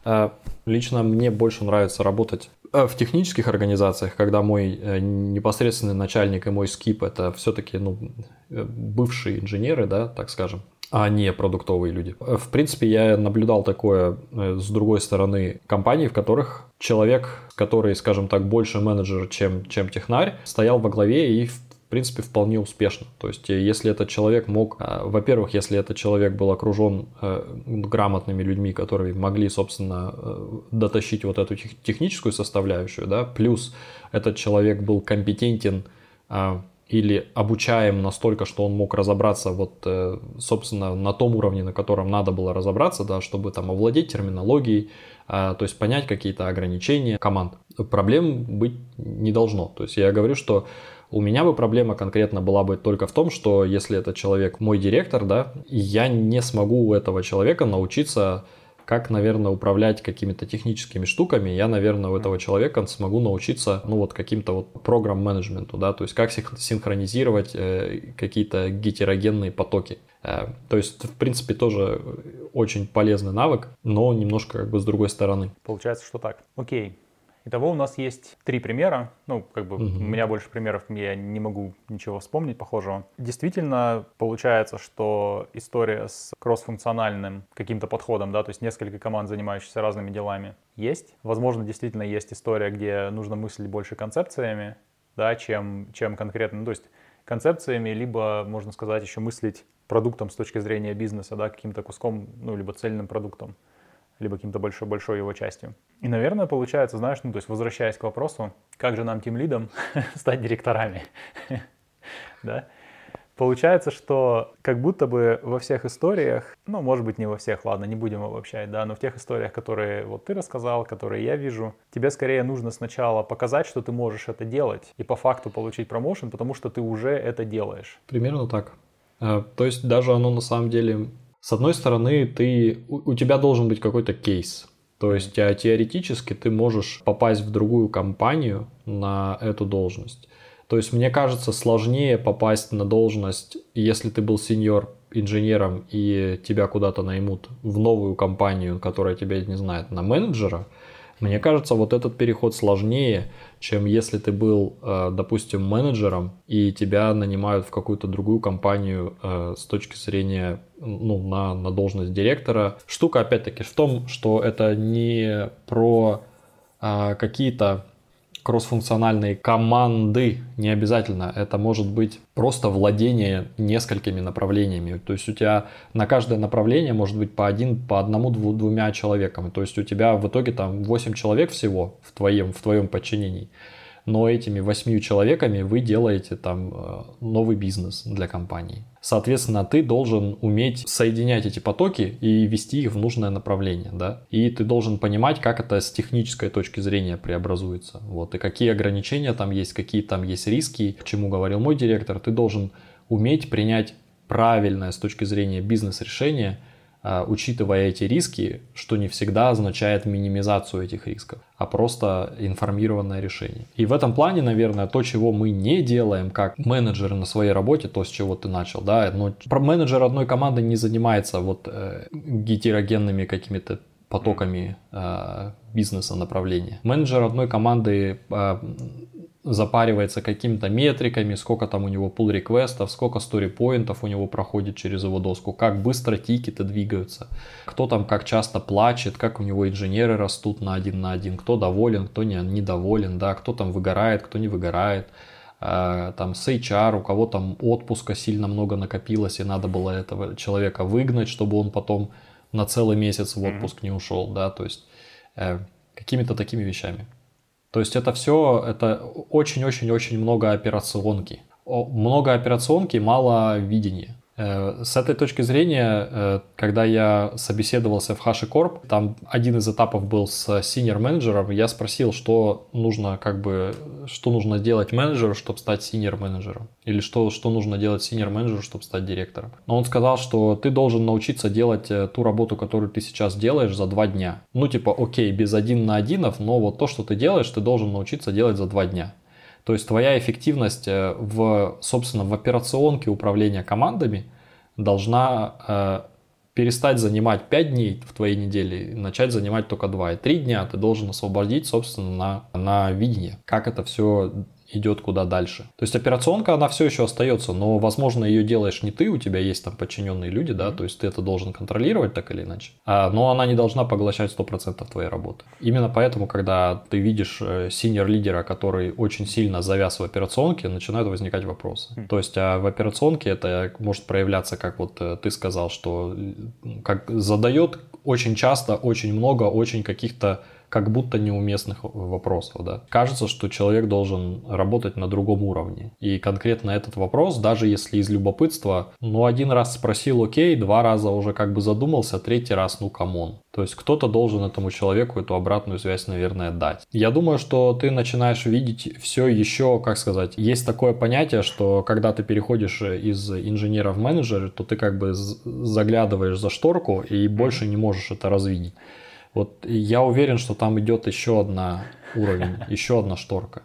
э, лично мне больше нравится работать Э, в технических организациях, когда мой э, непосредственный начальник и мой скип это все-таки ну, э, бывшие инженеры, да, так скажем, а не продуктовые люди. В принципе, я наблюдал такое с другой стороны компаний, в которых человек, который, скажем так, больше менеджер, чем, чем технарь, стоял во главе и в в принципе, вполне успешно. То есть, э, если этот человек мог, э, во-первых, если этот человек был окружен э, грамотными людьми, которые могли, собственно, дотащить вот эту техническую составляющую, да, плюс этот человек был компетентен или обучаем настолько, что он мог разобраться вот, собственно, на том уровне, на котором надо было разобраться, да, чтобы там овладеть терминологией, то есть понять какие-то ограничения команд. Проблем быть не должно. То есть я говорю, что у меня бы проблема конкретно была бы только в том, что если этот человек мой директор, да, я не смогу у этого человека научиться как, наверное, управлять какими-то техническими штуками, я, наверное, у этого человека смогу научиться, ну, вот каким-то вот программ-менеджменту, да, то есть как синхронизировать э, какие-то гетерогенные потоки. Э, то есть, в принципе, тоже очень полезный навык, но немножко как бы с другой стороны. Получается, что так. Окей, Итого у нас есть три примера. Ну, как бы угу. у меня больше примеров, я не могу ничего вспомнить похожего. Действительно, получается, что история с кроссфункциональным каким-то подходом, да, то есть несколько команд, занимающихся разными делами, есть. Возможно, действительно есть история, где нужно мыслить больше концепциями, да, чем, чем конкретно. Ну, то есть концепциями, либо, можно сказать, еще мыслить продуктом с точки зрения бизнеса, да, каким-то куском, ну, либо цельным продуктом либо каким-то большой-большой его частью. И, наверное, получается, знаешь, ну, то есть возвращаясь к вопросу, как же нам тем лидом стать директорами, да? Получается, что как будто бы во всех историях, ну, может быть, не во всех, ладно, не будем обобщать, да, но в тех историях, которые вот ты рассказал, которые я вижу, тебе скорее нужно сначала показать, что ты можешь это делать, и по факту получить промоушен, потому что ты уже это делаешь. Примерно так. Э, то есть даже оно на самом деле с одной стороны, ты, у, тебя должен быть какой-то кейс. То есть а, теоретически ты можешь попасть в другую компанию на эту должность. То есть мне кажется сложнее попасть на должность, если ты был сеньор инженером и тебя куда-то наймут в новую компанию, которая тебя не знает, на менеджера, мне кажется, вот этот переход сложнее, чем если ты был, э, допустим, менеджером и тебя нанимают в какую-то другую компанию э, с точки зрения ну, на, на должность директора. Штука, опять-таки, в том, что это не про а, какие-то кроссфункциональные команды не обязательно. Это может быть просто владение несколькими направлениями. То есть у тебя на каждое направление может быть по один, по одному, двумя человекам. То есть у тебя в итоге там 8 человек всего в твоем, в твоем подчинении но этими восьмью человеками вы делаете там э, новый бизнес для компании. Соответственно, ты должен уметь соединять эти потоки и вести их в нужное направление, да. И ты должен понимать, как это с технической точки зрения преобразуется. Вот, и какие ограничения там есть, какие там есть риски, к чему говорил мой директор. Ты должен уметь принять правильное с точки зрения а, учитывая эти риски, что не всегда означает минимизацию этих рисков, а просто информированное решение. И в этом плане, наверное, то, чего мы не делаем как менеджеры на своей работе, то, с чего ты начал, да, но менеджер одной команды не занимается вот э, гетерогенными какими-то потоками э, бизнеса направления. Менеджер одной команды э, запаривается какими-то метриками, сколько там у него pull реквестов, сколько story-поинтов у него проходит через его доску, как быстро тикеты двигаются, кто там как часто плачет, как у него инженеры растут на один на один, кто доволен, кто не, недоволен, да, кто там выгорает, кто не выгорает, э, там с HR, у кого там отпуска сильно много накопилось, и надо было этого человека выгнать, чтобы он потом на целый месяц в отпуск не ушел, да, то есть э, какими-то такими вещами. То есть это все, это очень-очень-очень много операционки. Много операционки, мало видения. Э, с этой точки зрения, э, когда я собеседовался в HashiCorp, там один из этапов был с senior менеджером, я спросил, что нужно как бы, что нужно делать менеджеру, чтобы стать senior менеджером, или что, что нужно делать senior менеджеру, чтобы стать директором. Но он сказал, что ты должен научиться делать э, ту работу, которую ты сейчас делаешь за два дня. Ну типа, окей, без один на одинов, но вот то, что ты делаешь, ты должен научиться делать за два дня. То есть твоя эффективность э, в, собственно, в операционке управления командами должна э, перестать занимать 5 дней в твоей неделе, начать занимать только 2. И 3 дня ты должен освободить, собственно, на, на видение, как это все идет куда дальше. То есть операционка, она все еще остается, но, возможно, ее делаешь не ты, у тебя есть там подчиненные люди, да, то есть ты это должен контролировать так или иначе, а, но она не должна поглощать 100% твоей работы. Именно поэтому, когда ты видишь э, синьор-лидера, который очень сильно завяз в операционке, начинают возникать вопросы. То есть а в операционке это может проявляться, как вот э, ты сказал, что как задает очень часто, очень много, очень каких-то как будто неуместных вопросов. Да. Кажется, что человек должен работать на другом уровне. И конкретно этот вопрос, даже если из любопытства, ну один раз спросил окей, два раза уже как бы задумался, третий раз ну come on. То есть кто-то должен этому человеку эту обратную связь, наверное, дать. Я думаю, что ты начинаешь видеть все еще, как сказать, есть такое понятие, что когда ты переходишь из инженера в менеджера, то ты как бы заглядываешь за шторку и больше не можешь это развидеть. Вот я уверен, что там идет еще одна уровень, еще одна шторка.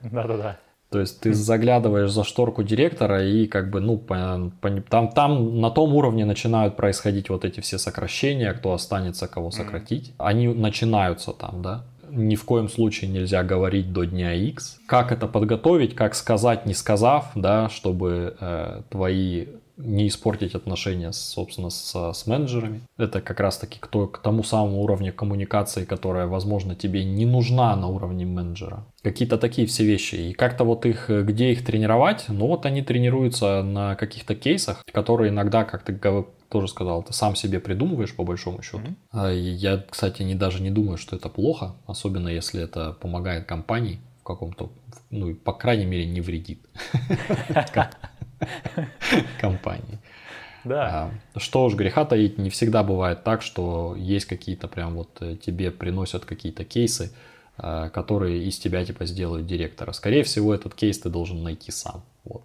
Да-да-да. То есть ты заглядываешь за шторку директора и как бы, ну, по, по, там, там на том уровне начинают происходить вот эти все сокращения, кто останется, кого сократить. Они начинаются там, да. Ни в коем случае нельзя говорить до дня X. Как это подготовить, как сказать, не сказав, да, чтобы э, твои не испортить отношения, собственно, с, с менеджерами. Это как раз-таки к, к тому самому уровню коммуникации, которая, возможно, тебе не нужна на уровне менеджера. Какие-то такие все вещи. И как-то вот их, где их тренировать? Ну вот они тренируются на каких-то кейсах, которые иногда, как ты тоже сказал, ты сам себе придумываешь по большому счету. Mm-hmm. Я, кстати, не, даже не думаю, что это плохо, особенно если это помогает компании в каком-то, ну, по крайней мере, не вредит. компании. Да. А, что уж греха таить, не всегда бывает так, что есть какие-то прям вот э, тебе приносят какие-то кейсы, а, которые из тебя типа сделают директора. Скорее всего, этот кейс ты должен найти сам. Вот.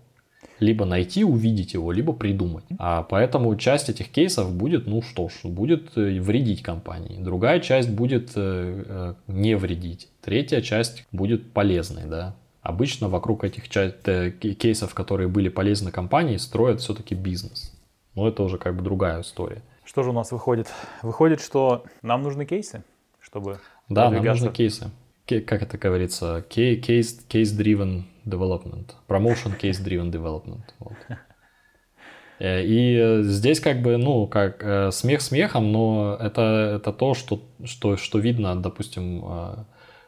Либо найти, увидеть его, либо придумать. А поэтому часть этих кейсов будет, ну что ж, будет э, вредить компании. Другая часть будет э, не вредить. Третья часть будет полезной, да. Обычно вокруг этих э, кейсов, которые были полезны компании, строят все-таки бизнес. Но это уже как бы другая история. Что же у нас выходит? Выходит, что нам нужны кейсы, чтобы Да, нам нужны кейсы. Как это говорится? Case, case-driven development. Promotion case-driven development. Вот. Э, и здесь как бы, ну, как э, смех смехом, но это, это то, что, что, что видно, допустим,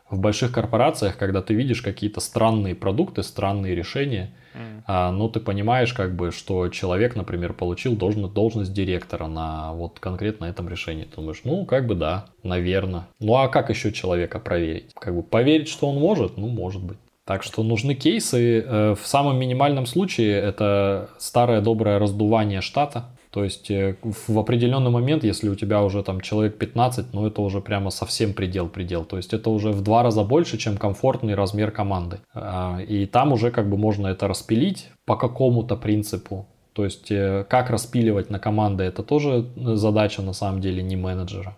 в больших корпорациях, когда ты видишь какие-то странные продукты, странные решения, mm. а, ну ты понимаешь, как бы, что человек, например, получил должность, должность директора на вот конкретно этом решении. Ты думаешь, ну, как бы да, наверное. Ну а как еще человека проверить? Как бы поверить, что он может? Ну, может быть. Так что нужны кейсы. Э, в самом минимальном случае это старое доброе раздувание штата. То есть э, в определенный момент, если у тебя уже там человек 15, ну это уже прямо совсем предел-предел. То есть это уже в два раза больше, чем комфортный размер команды. А, и там уже как бы можно это распилить по какому-то принципу. То есть э, как распиливать на команды, это тоже задача на самом деле не менеджера.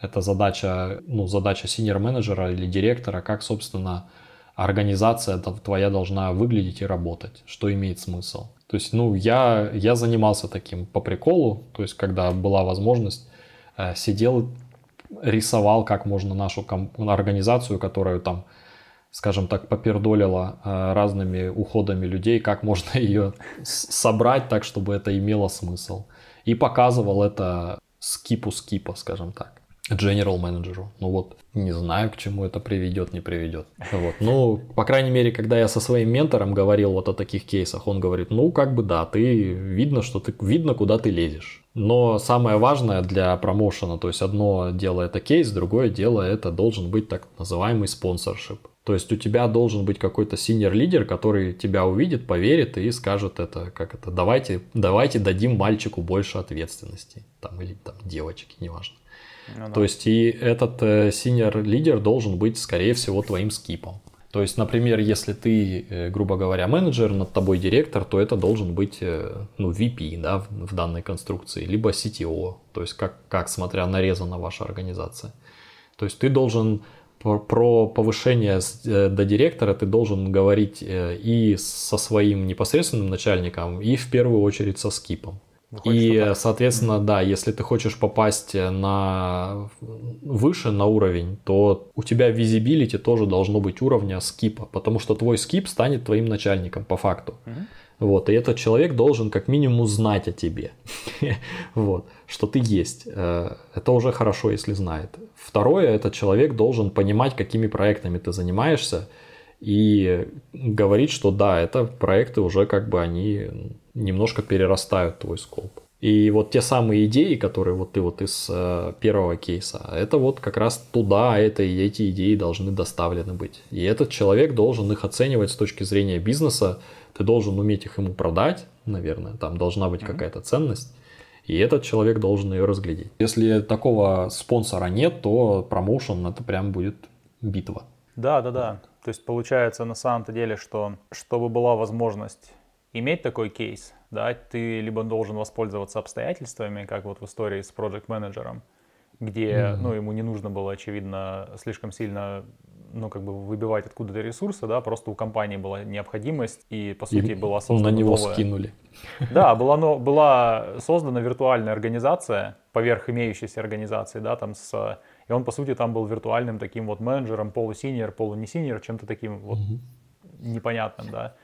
Это задача, ну, задача синер-менеджера или директора, как, собственно, организация твоя должна выглядеть и работать, что имеет смысл. То есть, ну, я, я занимался таким по приколу, то есть, когда была возможность, э, сидел, рисовал, как можно нашу организацию, которую там скажем так, попердолила э, разными уходами людей, как можно ее собрать так, чтобы это имело смысл. И показывал это скипу скипа, скажем так general менеджеру. Ну вот, не знаю, к чему это приведет, не приведет. Вот. Ну, по крайней мере, когда я со своим ментором говорил вот о таких кейсах, он говорит, ну, как бы да, ты видно, что ты, видно, куда ты лезешь. Но самое важное для промоушена, то есть одно дело это кейс, другое дело это должен быть так называемый спонсоршип. То есть у тебя должен быть какой-то senior leader, который тебя увидит, поверит и скажет это, как это, давайте, давайте дадим мальчику больше ответственности, там, или там девочке, неважно. Ну, да. То есть и этот senior leader должен быть, скорее всего, твоим skip ом. То есть, например, если ты, э, грубо говоря, менеджер, над тобой директор, то это должен быть э, ну, VP да, в, данной конструкции, либо CTO, то есть как, как смотря нарезана ваша организация. То есть ты должен про, повышение э, до директора ты должен говорить и со своим непосредственным начальником, и в первую очередь со скипом. Выходит, и, соответственно, да, если ты хочешь попасть на выше на уровень, то у тебя визибилити тоже должно быть уровня скипа, потому что твой скип станет твоим начальником по факту. Угу. Вот, и этот человек должен как минимум знать о тебе, вот, что ты есть. Э, это уже хорошо, если знает. Второе, этот человек должен понимать, какими проектами ты занимаешься, и говорить, что да, это проекты уже как бы они немножко перерастают твой скоп. И вот те самые идеи, которые вот ты вот из э, первого кейса, это вот как раз туда это, и эти идеи должны доставлены быть. И этот человек должен их оценивать с точки зрения бизнеса, ты должен уметь их ему продать, наверное, там должна быть mm-hmm. какая-то ценность. И этот человек должен ее разглядеть. Если такого спонсора нет, то промоушен это прям будет битва. Да, да, да. То есть получается на самом-то деле, что чтобы была возможность иметь такой кейс, да, ты либо должен воспользоваться обстоятельствами, как вот в истории с project менеджером где, mm-hmm. ну, ему не нужно было, очевидно, слишком сильно, ну, как бы выбивать откуда-то ресурсы, да, просто у компании была необходимость, и, по сути, и была создана На него новая... скинули. Да, была, но, была создана виртуальная организация, поверх имеющейся организации, да, там с... И он, по сути, там был виртуальным таким вот менеджером, полусиньор, полунесиньор, чем-то таким вот mm-hmm. непонятным, да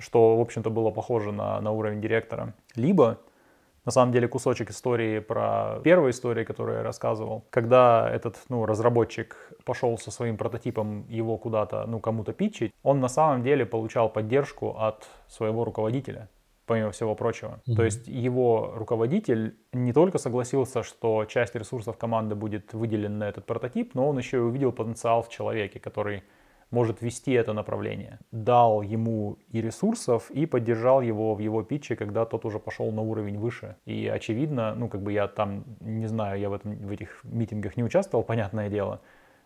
что, в общем-то, было похоже на, на уровень директора. Либо, на самом деле, кусочек истории про первую историю, которую я рассказывал, когда этот ну, разработчик пошел со своим прототипом его куда-то, ну, кому-то питчить, он на самом деле получал поддержку от своего руководителя помимо всего прочего. Mm-hmm. То есть его руководитель не только согласился, что часть ресурсов команды будет выделена на этот прототип, но он еще и увидел потенциал в человеке, который может вести это направление. Дал ему и ресурсов, и поддержал его в его питче, когда тот уже пошел на уровень выше. И очевидно, ну как бы я там, не знаю, я в, этом, в этих митингах не участвовал, понятное дело,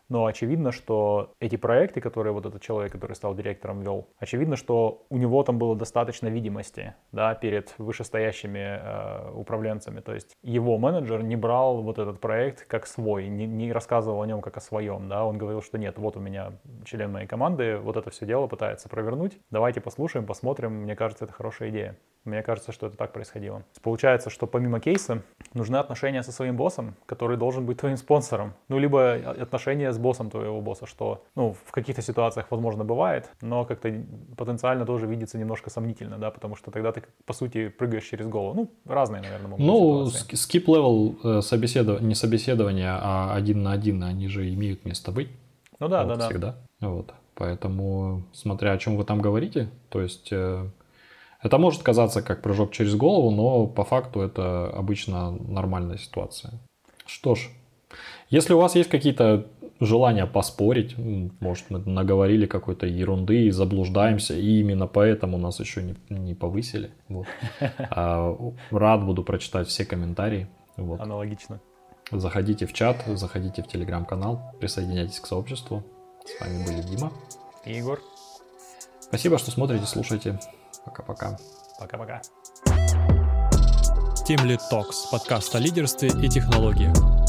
но очевидно, что эти проекты, которые вот этот человек, который стал директором, вел, очевидно, что у него там было достаточно видимости да, перед вышестоящими э, управленцами. То есть его менеджер не брал вот этот проект как свой, не, не рассказывал о нем как о своем. Да? Он говорил, что нет, вот у меня член моей команды вот это все дело пытается провернуть. Давайте послушаем, посмотрим. Мне кажется, это хорошая идея. Мне кажется, что это так происходило. Получается, что помимо кейса нужны отношения со своим боссом, который должен быть твоим спонсором. Ну, либо отношения с боссом твоего босса, что, ну, в каких-то ситуациях, возможно, бывает, но как-то потенциально тоже видится немножко сомнительно, да, потому что тогда ты, по сути, прыгаешь через голову. Ну, разные, наверное, могут Ну, скип-левел э, собеседования, не собеседования, а один на один, они же имеют место быть. Ну да, вот, да, да. Всегда. Вот. Поэтому, смотря о чем вы там говорите, то есть э, это может казаться как прыжок через голову, но по факту это обычно нормальная ситуация. Что ж, если у вас есть какие-то желания поспорить, может мы наговорили какой-то ерунды и заблуждаемся, и именно поэтому нас еще не, не повысили. Вот. А, рад буду прочитать все комментарии. Вот. Аналогично. Заходите в чат, заходите в телеграм-канал, присоединяйтесь к сообществу. С вами были Дима и Егор. Спасибо, что смотрите, слушаете. Пока-пока. Пока-пока. Team Lead Talks, подкаст о лидерстве и технологиях.